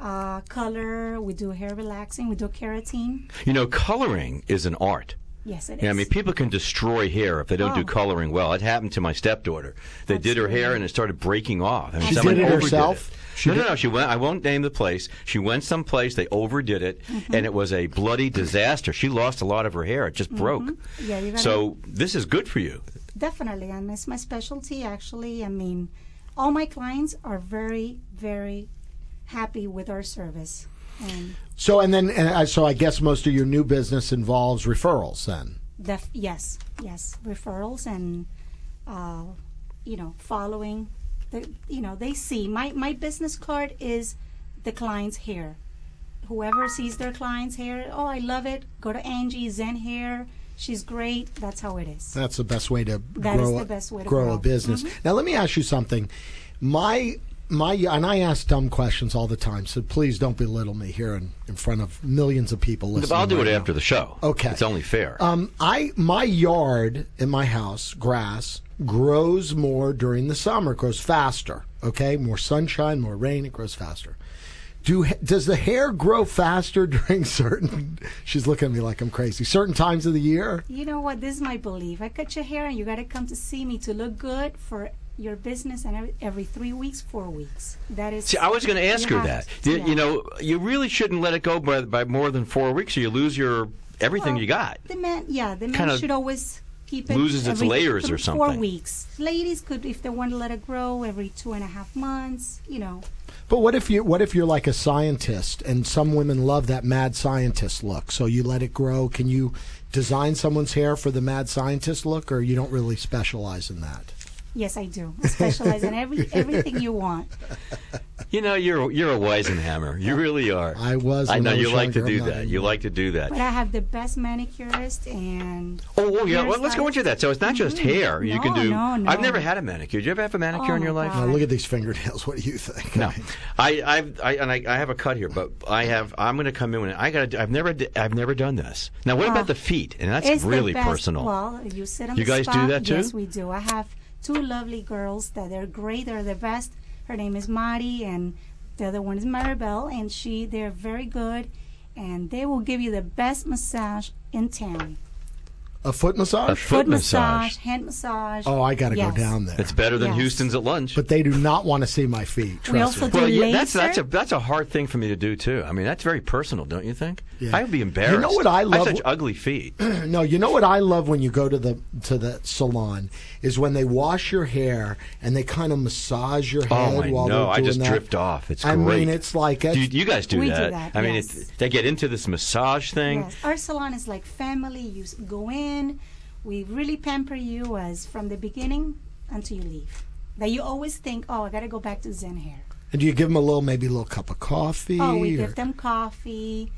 uh, color. We do hair relaxing. We do keratin. You know, coloring is an art. Yes, it is. Yeah, I mean, people can destroy hair if they don't do Oh. coloring well. It happened to my stepdaughter. They did her hair and it started breaking off. I mean, She did it overdid herself? it. She no, no, did- no. She went. I won't name the place. She went someplace. They overdid it, Mm-hmm. and it was a bloody disaster. She lost a lot of her hair. It just broke. Mm-hmm. Yeah, you gotta- So this is good for you. Definitely, and it's my specialty. Actually, I mean, all my clients are very, very happy with our service. And So and then and I so I guess most of your new business involves referrals then. def- yes, yes, referrals and uh, you know, following. The, you know, they see my my business card is the client's hair. Whoever sees their client's hair, oh, I love it. Go to Angie Zen Hair. She's great. That's how it is. That's the best way to That is grow the a, best way to grow grow. a business. Mhm. Now let me ask you something. My my and I ask dumb questions all the time, so please don't belittle me here in, in front of millions of people listening. I'll do right it now. after the show. Okay. it's only fair. Um, I my yard in my house, grass grows more during the summer. It grows faster. Okay, more sunshine, more rain. It grows faster. Do does the hair grow faster during certain? She's looking at me like I'm crazy. Certain times of the year. You know what? This is my belief. I cut your hair, and you got to come to see me to look good for your business, and every, every three weeks, four weeks. That is. See, I was going to ask you her that. You, yeah. you know, you really shouldn't let it go by, by more than four weeks, or you lose your everything Well, you got. The man, yeah, the man should always keep it. loses its every layers or th- Four weeks. Ladies could, if they want to let it grow, every two and a half months. You know. But what if you what if you're like a scientist and some women love that mad scientist look? So you let it grow. Can you design someone's hair for the mad scientist look, or you don't really specialize in that? Yes, I do. I specialize in every everything you want. You know, you're you're a wisenheimer. You really are. I was. I know I was you like to do I'm that. You like to do that. But I have the best manicurist and. Oh, oh yeah. Well, let's go into that. So it's not just Mhm. hair. You can do. no, no. I've never had a manicure. Did you ever have a manicure Oh, in your life? Now look at these fingernails. What do you think? No, I, I've, I, and I, I have a cut here, but I have. I'm going to come in. And I got. I've never. d- I've never done this. Now, what about the feet? And that's really personal. Well, you sit on You the guys do that too? Yes, we do. I have two lovely girls that they're great. They're the best. Her name is Mari, and the other one is Maribel, and she. They're very good, and they will give you the best massage in town. A foot massage. A foot massage. hand massage. Oh, I got to Yes. go down there. It's better than Yes. Houston's at lunch. But they do not want to see my feet. Trust We also me. do well, yeah, that's that's a that's a hard thing for me to do too. I mean, that's very personal, don't you think? Yeah. I would be embarrassed. You know what I love? have such ugly feet. no, you know what I love when you go to the to the salon is when they wash your hair and they kind of massage your oh, head Oh, I while know. they're not. No, I doing just that. drift off. It's I great. mean, it's like Do you, you guys do We do that. that, I mean, yes. it, they get into this massage thing. Yes, our salon is like family. You go in, we really pamper you as from the beginning until you leave. That you always think, oh, I got to go back to Zen hair. And do you give them a little, maybe a little cup of coffee? Oh, we or- give them coffee,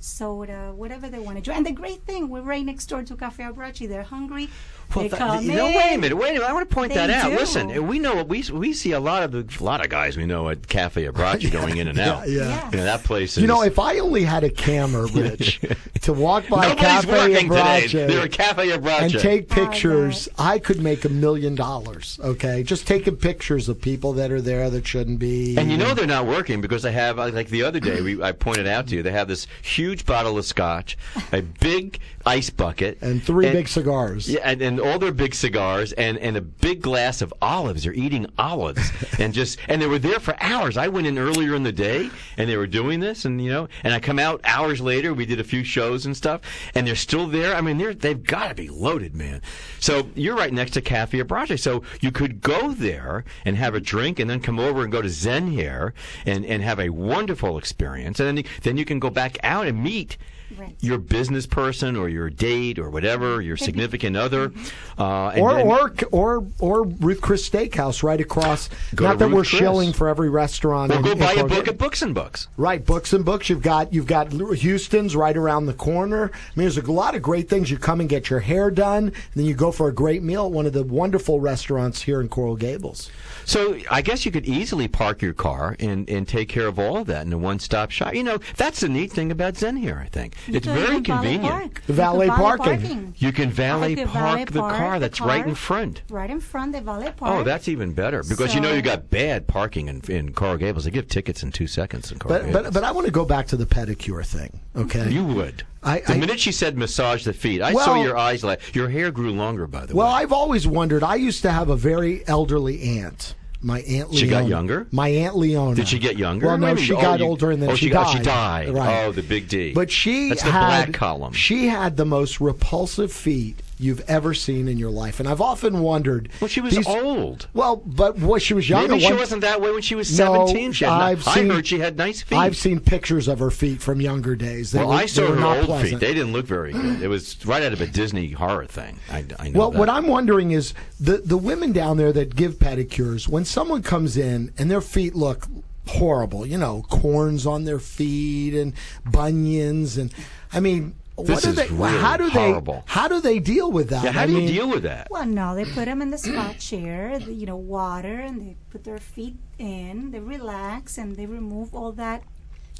soda, whatever they want to do. And the great thing, we're right next door to Cafe Abbracci. They're hungry. Well, they that- come you know, in. wait a minute, wait a minute. I want to point They that out. do. Listen, we know we we see a lot of the, a lot of guys we know at Cafe Abbracci going in and out. Yeah, yeah. You know, that place is. You know, if I only had a camera, Rich, to walk by Nobody's Cafe working today. Abbracci They're at Cafe Abbracci. and take Oh, pictures, I could make a million dollars. Okay, just taking pictures of people that are there that shouldn't be. And you know they're not working because they have, uh, like the other day, we, I pointed out to you, they have this huge bottle of scotch, a big ice bucket, and three big cigars. Yeah, and, and all their big cigars, and, and a big glass of olives. They're eating olives, and just and they were there for hours. I went in earlier in the day, and they were doing this, and you know, and I come out hours later. We did a few shows and stuff, and they're still there. I mean, they're they've got to be loaded, man. So you're right next to Cafe Abbracci, so you could go there and have a drink, and then come over and go to Zen Hair and and have a wonderful experience, and then then you can go back out and meet Right. your business person or your date or whatever, your significant other. Uh, and or, then- or or or Ruth Chris Steakhouse right across. Go not that Ruth we're Chris. shilling for every restaurant. or in- go in buy a book at Books and Books. Right, books and books. You've got you've got Houston's right around the corner. I mean, there's a lot of great things. You come and get your hair done, and then you go for a great meal at one of the wonderful restaurants here in Coral Gables. So I guess you could easily park your car and, and take care of all of that in a one-stop shop. You know, that's the neat thing about Zen Hair. I think You it's very even valet convenient. park. You can valet parking. parking. You can valet I could park valet the park car. the That's right in front. Right in front, of the valet oh, park. Oh, that's even better because you know you got bad parking in, in Coral Gables. They give tickets in two seconds in Coral But Gables. but but I want to go back to the pedicure thing. Okay, you would. I- the I- minute she said massage the feet, I Well- saw your eyes like your hair grew longer. By the Well, way, Well, I've always wondered. I used to have a very elderly aunt. My aunt Leona. She got younger? My aunt Leona. Did she get younger? Well, no, she oh, got you- older and then oh, she, got- died. She died. Right. Oh, the big D. But she That's the had black column. She had the most repulsive feet you've ever seen in your life, and I've often wondered. Well, she was these- old. Well, but what she was younger. Maybe she wasn't that way when she was No, 17. She had I've I seen- heard she had nice feet. I've seen pictures of her feet from younger days. They well, were, I saw her old pleasant. feet. They didn't look very good. It was right out of a Disney horror thing. I, I know Well, that. what I'm wondering is the the women down there that give pedicures, when someone comes in and their feet look horrible, you know, corns on their feet and bunions, and I mean, This what do is they? really how do horrible. they? How do they deal with that? yeah, how I do you deal with that? Well, no, they put them in the spa chair, the- you know, water, and they put their feet in. They relax and they remove all that,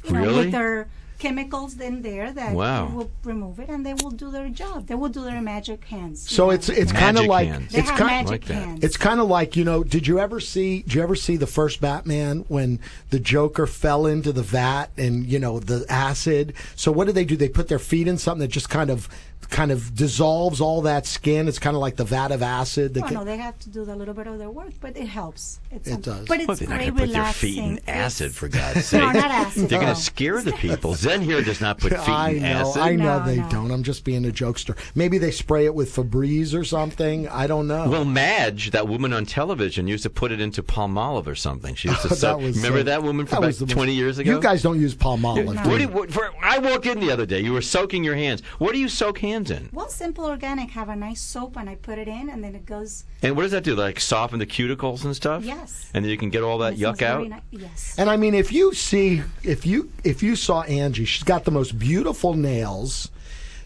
you know, Really? with their chemicals in there that Wow. will remove it, and they will do their job. They will do their magic hands. So know. it's it's kind of like hands. It's kind magic like that. hands. It's kind of like you know. Did you ever see? Did you ever see the first Batman when the Joker fell into the vat and you know the acid? So what did they do? They put their feet in something that just kind of kind of dissolves all that skin. It's kind of like the vat of acid. That Oh, can- no, they have to do a little bit of their work, but it helps. It's It does. But it's Well, they're not going to put their feet in acid, It's- for God's sake. No, not acid. They're going to scare the people. Zen Hair does not put feet I in know, acid. I know No, they no. don't. I'm just being a jokester. Maybe they spray it with Febreze or something. I don't know. Well, Madge, that woman on television, used to put it into Palmolive or something. She used to. That was remember so- that woman from that was about the most- 20 years ago? You guys don't use palm olive. What do do you? you, what, for, I walked in the other day. You were soaking your hands. What do you soak hands in? Well, Simple Organic have a nice soap, and I put it in, and then it goes. And what does that do? Like soften the cuticles and stuff? Yes. And then you can get all that yuck out. ni- yes. And I mean, if you see, if you if you saw Angie, she's got the most beautiful nails,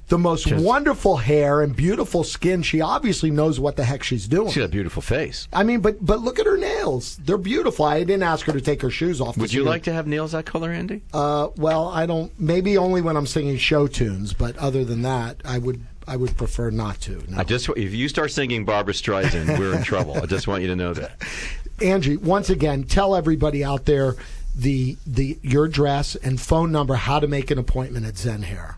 the most Just- wonderful hair, and beautiful skin. She obviously knows what the heck she's doing. She got a beautiful face. I mean, but but look at her nails; they're beautiful. I didn't ask her to take her shoes off. Would you like to have nails that color, Andy? Uh, well, I don't. Maybe only when I'm singing show tunes, but other than that, I would I would prefer not to. No. I just if you start singing Barbra Streisand, we're in trouble. I just want you to know that. Angie, once again, tell everybody out there the the your address and phone number, how to make an appointment at Zen Hair.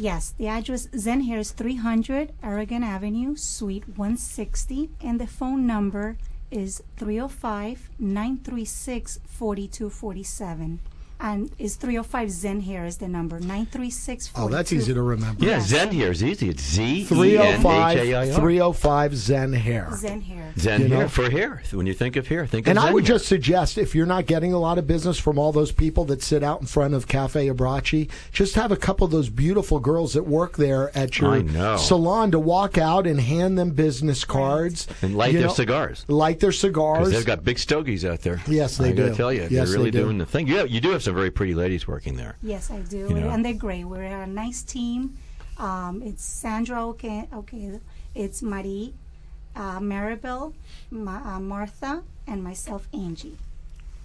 Yes, the address Zen Hair is 300 Aragon Avenue, Suite 160, and the phone number is 305 936 4247. And is 305 Zen Hair is the number 936 Oh, that's easy to remember. Yeah, Zen Hair is easy. It's Z E N H 305 A I R. 305 Zen Hair. Zen Hair. Zen You hair know? for hair. When you think of hair, think And of I would hair. just suggest if you're not getting a lot of business from all those people that sit out in front of Cafe Abbracci, just have a couple of those beautiful girls that work there at your salon to walk out and hand them business cards and light their know, cigars. Light their cigars. they've got big stogies out there. Yes, they I gotta do. tell you, Yes, they're really they do. doing the thing. Yeah, you do have some very pretty ladies working there. Yes, I do. You know. And they're great. We're a nice team. Um, it's Sandra, okay, okay. It's Marie, uh, Maribel, Ma- uh, Martha, and myself, Angie.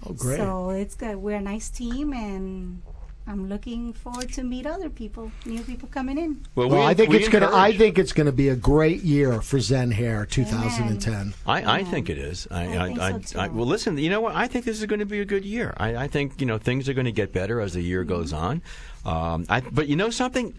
Oh, great. So it's good. We're a nice team, and I'm looking forward to meet other people, new people coming in. Well, Well, we- I think we it's gonna. I think it's gonna be a great year for Zen Hair 2010. I, I think it is. I, I, think I, so, I, well, listen. You know what? I think this is going to be a good year. I, I think you know things are going to get better as the year goes on. Um, I, but you know something.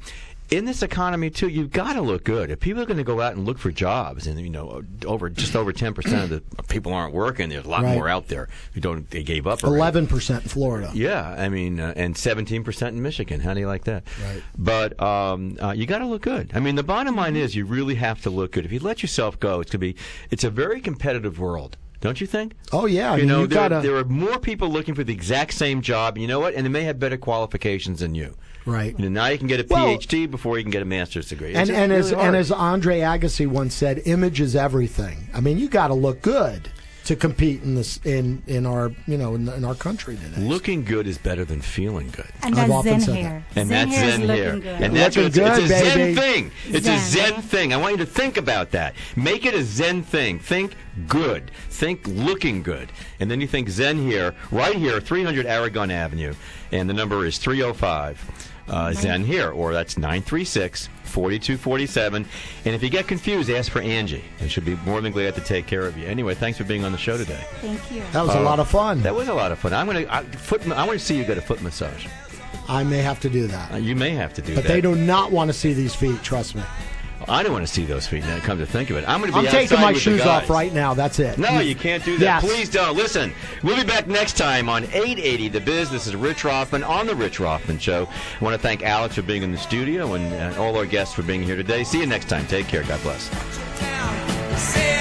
In this economy too, you've got to look good. If people are going to go out and look for jobs, and you know, over just over ten percent of the people aren't working, there's a lot Right. more out there who don't. They gave up. Eleven percent in Florida. Yeah, I mean, uh, and 17% in Michigan. How do you like that? Right. But um, uh, you got to look good. I mean, the bottom line is you really have to look good. If you let yourself go, it's going to be. It's a very competitive world. Don't you think? Oh yeah, I you mean, know, you there, gotta there are more people looking for the exact same job. You know what? And they may have better qualifications than you. Right. You know, now you can get a Well- PhD before you can get a master's degree. It's And just and as really and as Andre Agassi once said, image is everything. I mean, you got to look good to compete in this in in our you know in, in our country today. looking good is better than feeling good. And I've that's often Zen said hair. And Zen that's hair Zen looking hair. good. And that's Looking it's, it's a baby. Zen thing. It's a Zen. Zen thing. I want you to think about that. Make it a Zen thing. Think good. Think looking good. And then you think Zen Hair, right here, 300 Aragon Avenue. And the number is 305 uh, Zen Hair, or that's 936 4247. And if you get confused, ask for Angie. And she'll be more than glad to take care of you. Anyway, thanks for being on the show today. Thank you. That was a Uh, lot of fun. That was a lot of fun. I'm gonna I, foot. I want to see you get a foot massage. I may have to do that, Uh, you may have to do but that. But they do not want to see these feet. Trust me. I don't want to see those feet. Now, come to think of it, I'm going to be I'm taking my with shoes off right now. That's it. No, you can't do that. Yes. Please don't. Listen, we'll be back next time on 880 The Biz. This is Rich Rothman on The Rich Rothman Show. I want to thank Alex for being in the studio and uh, all our guests for being here today. See you next time. Take care. God bless. Say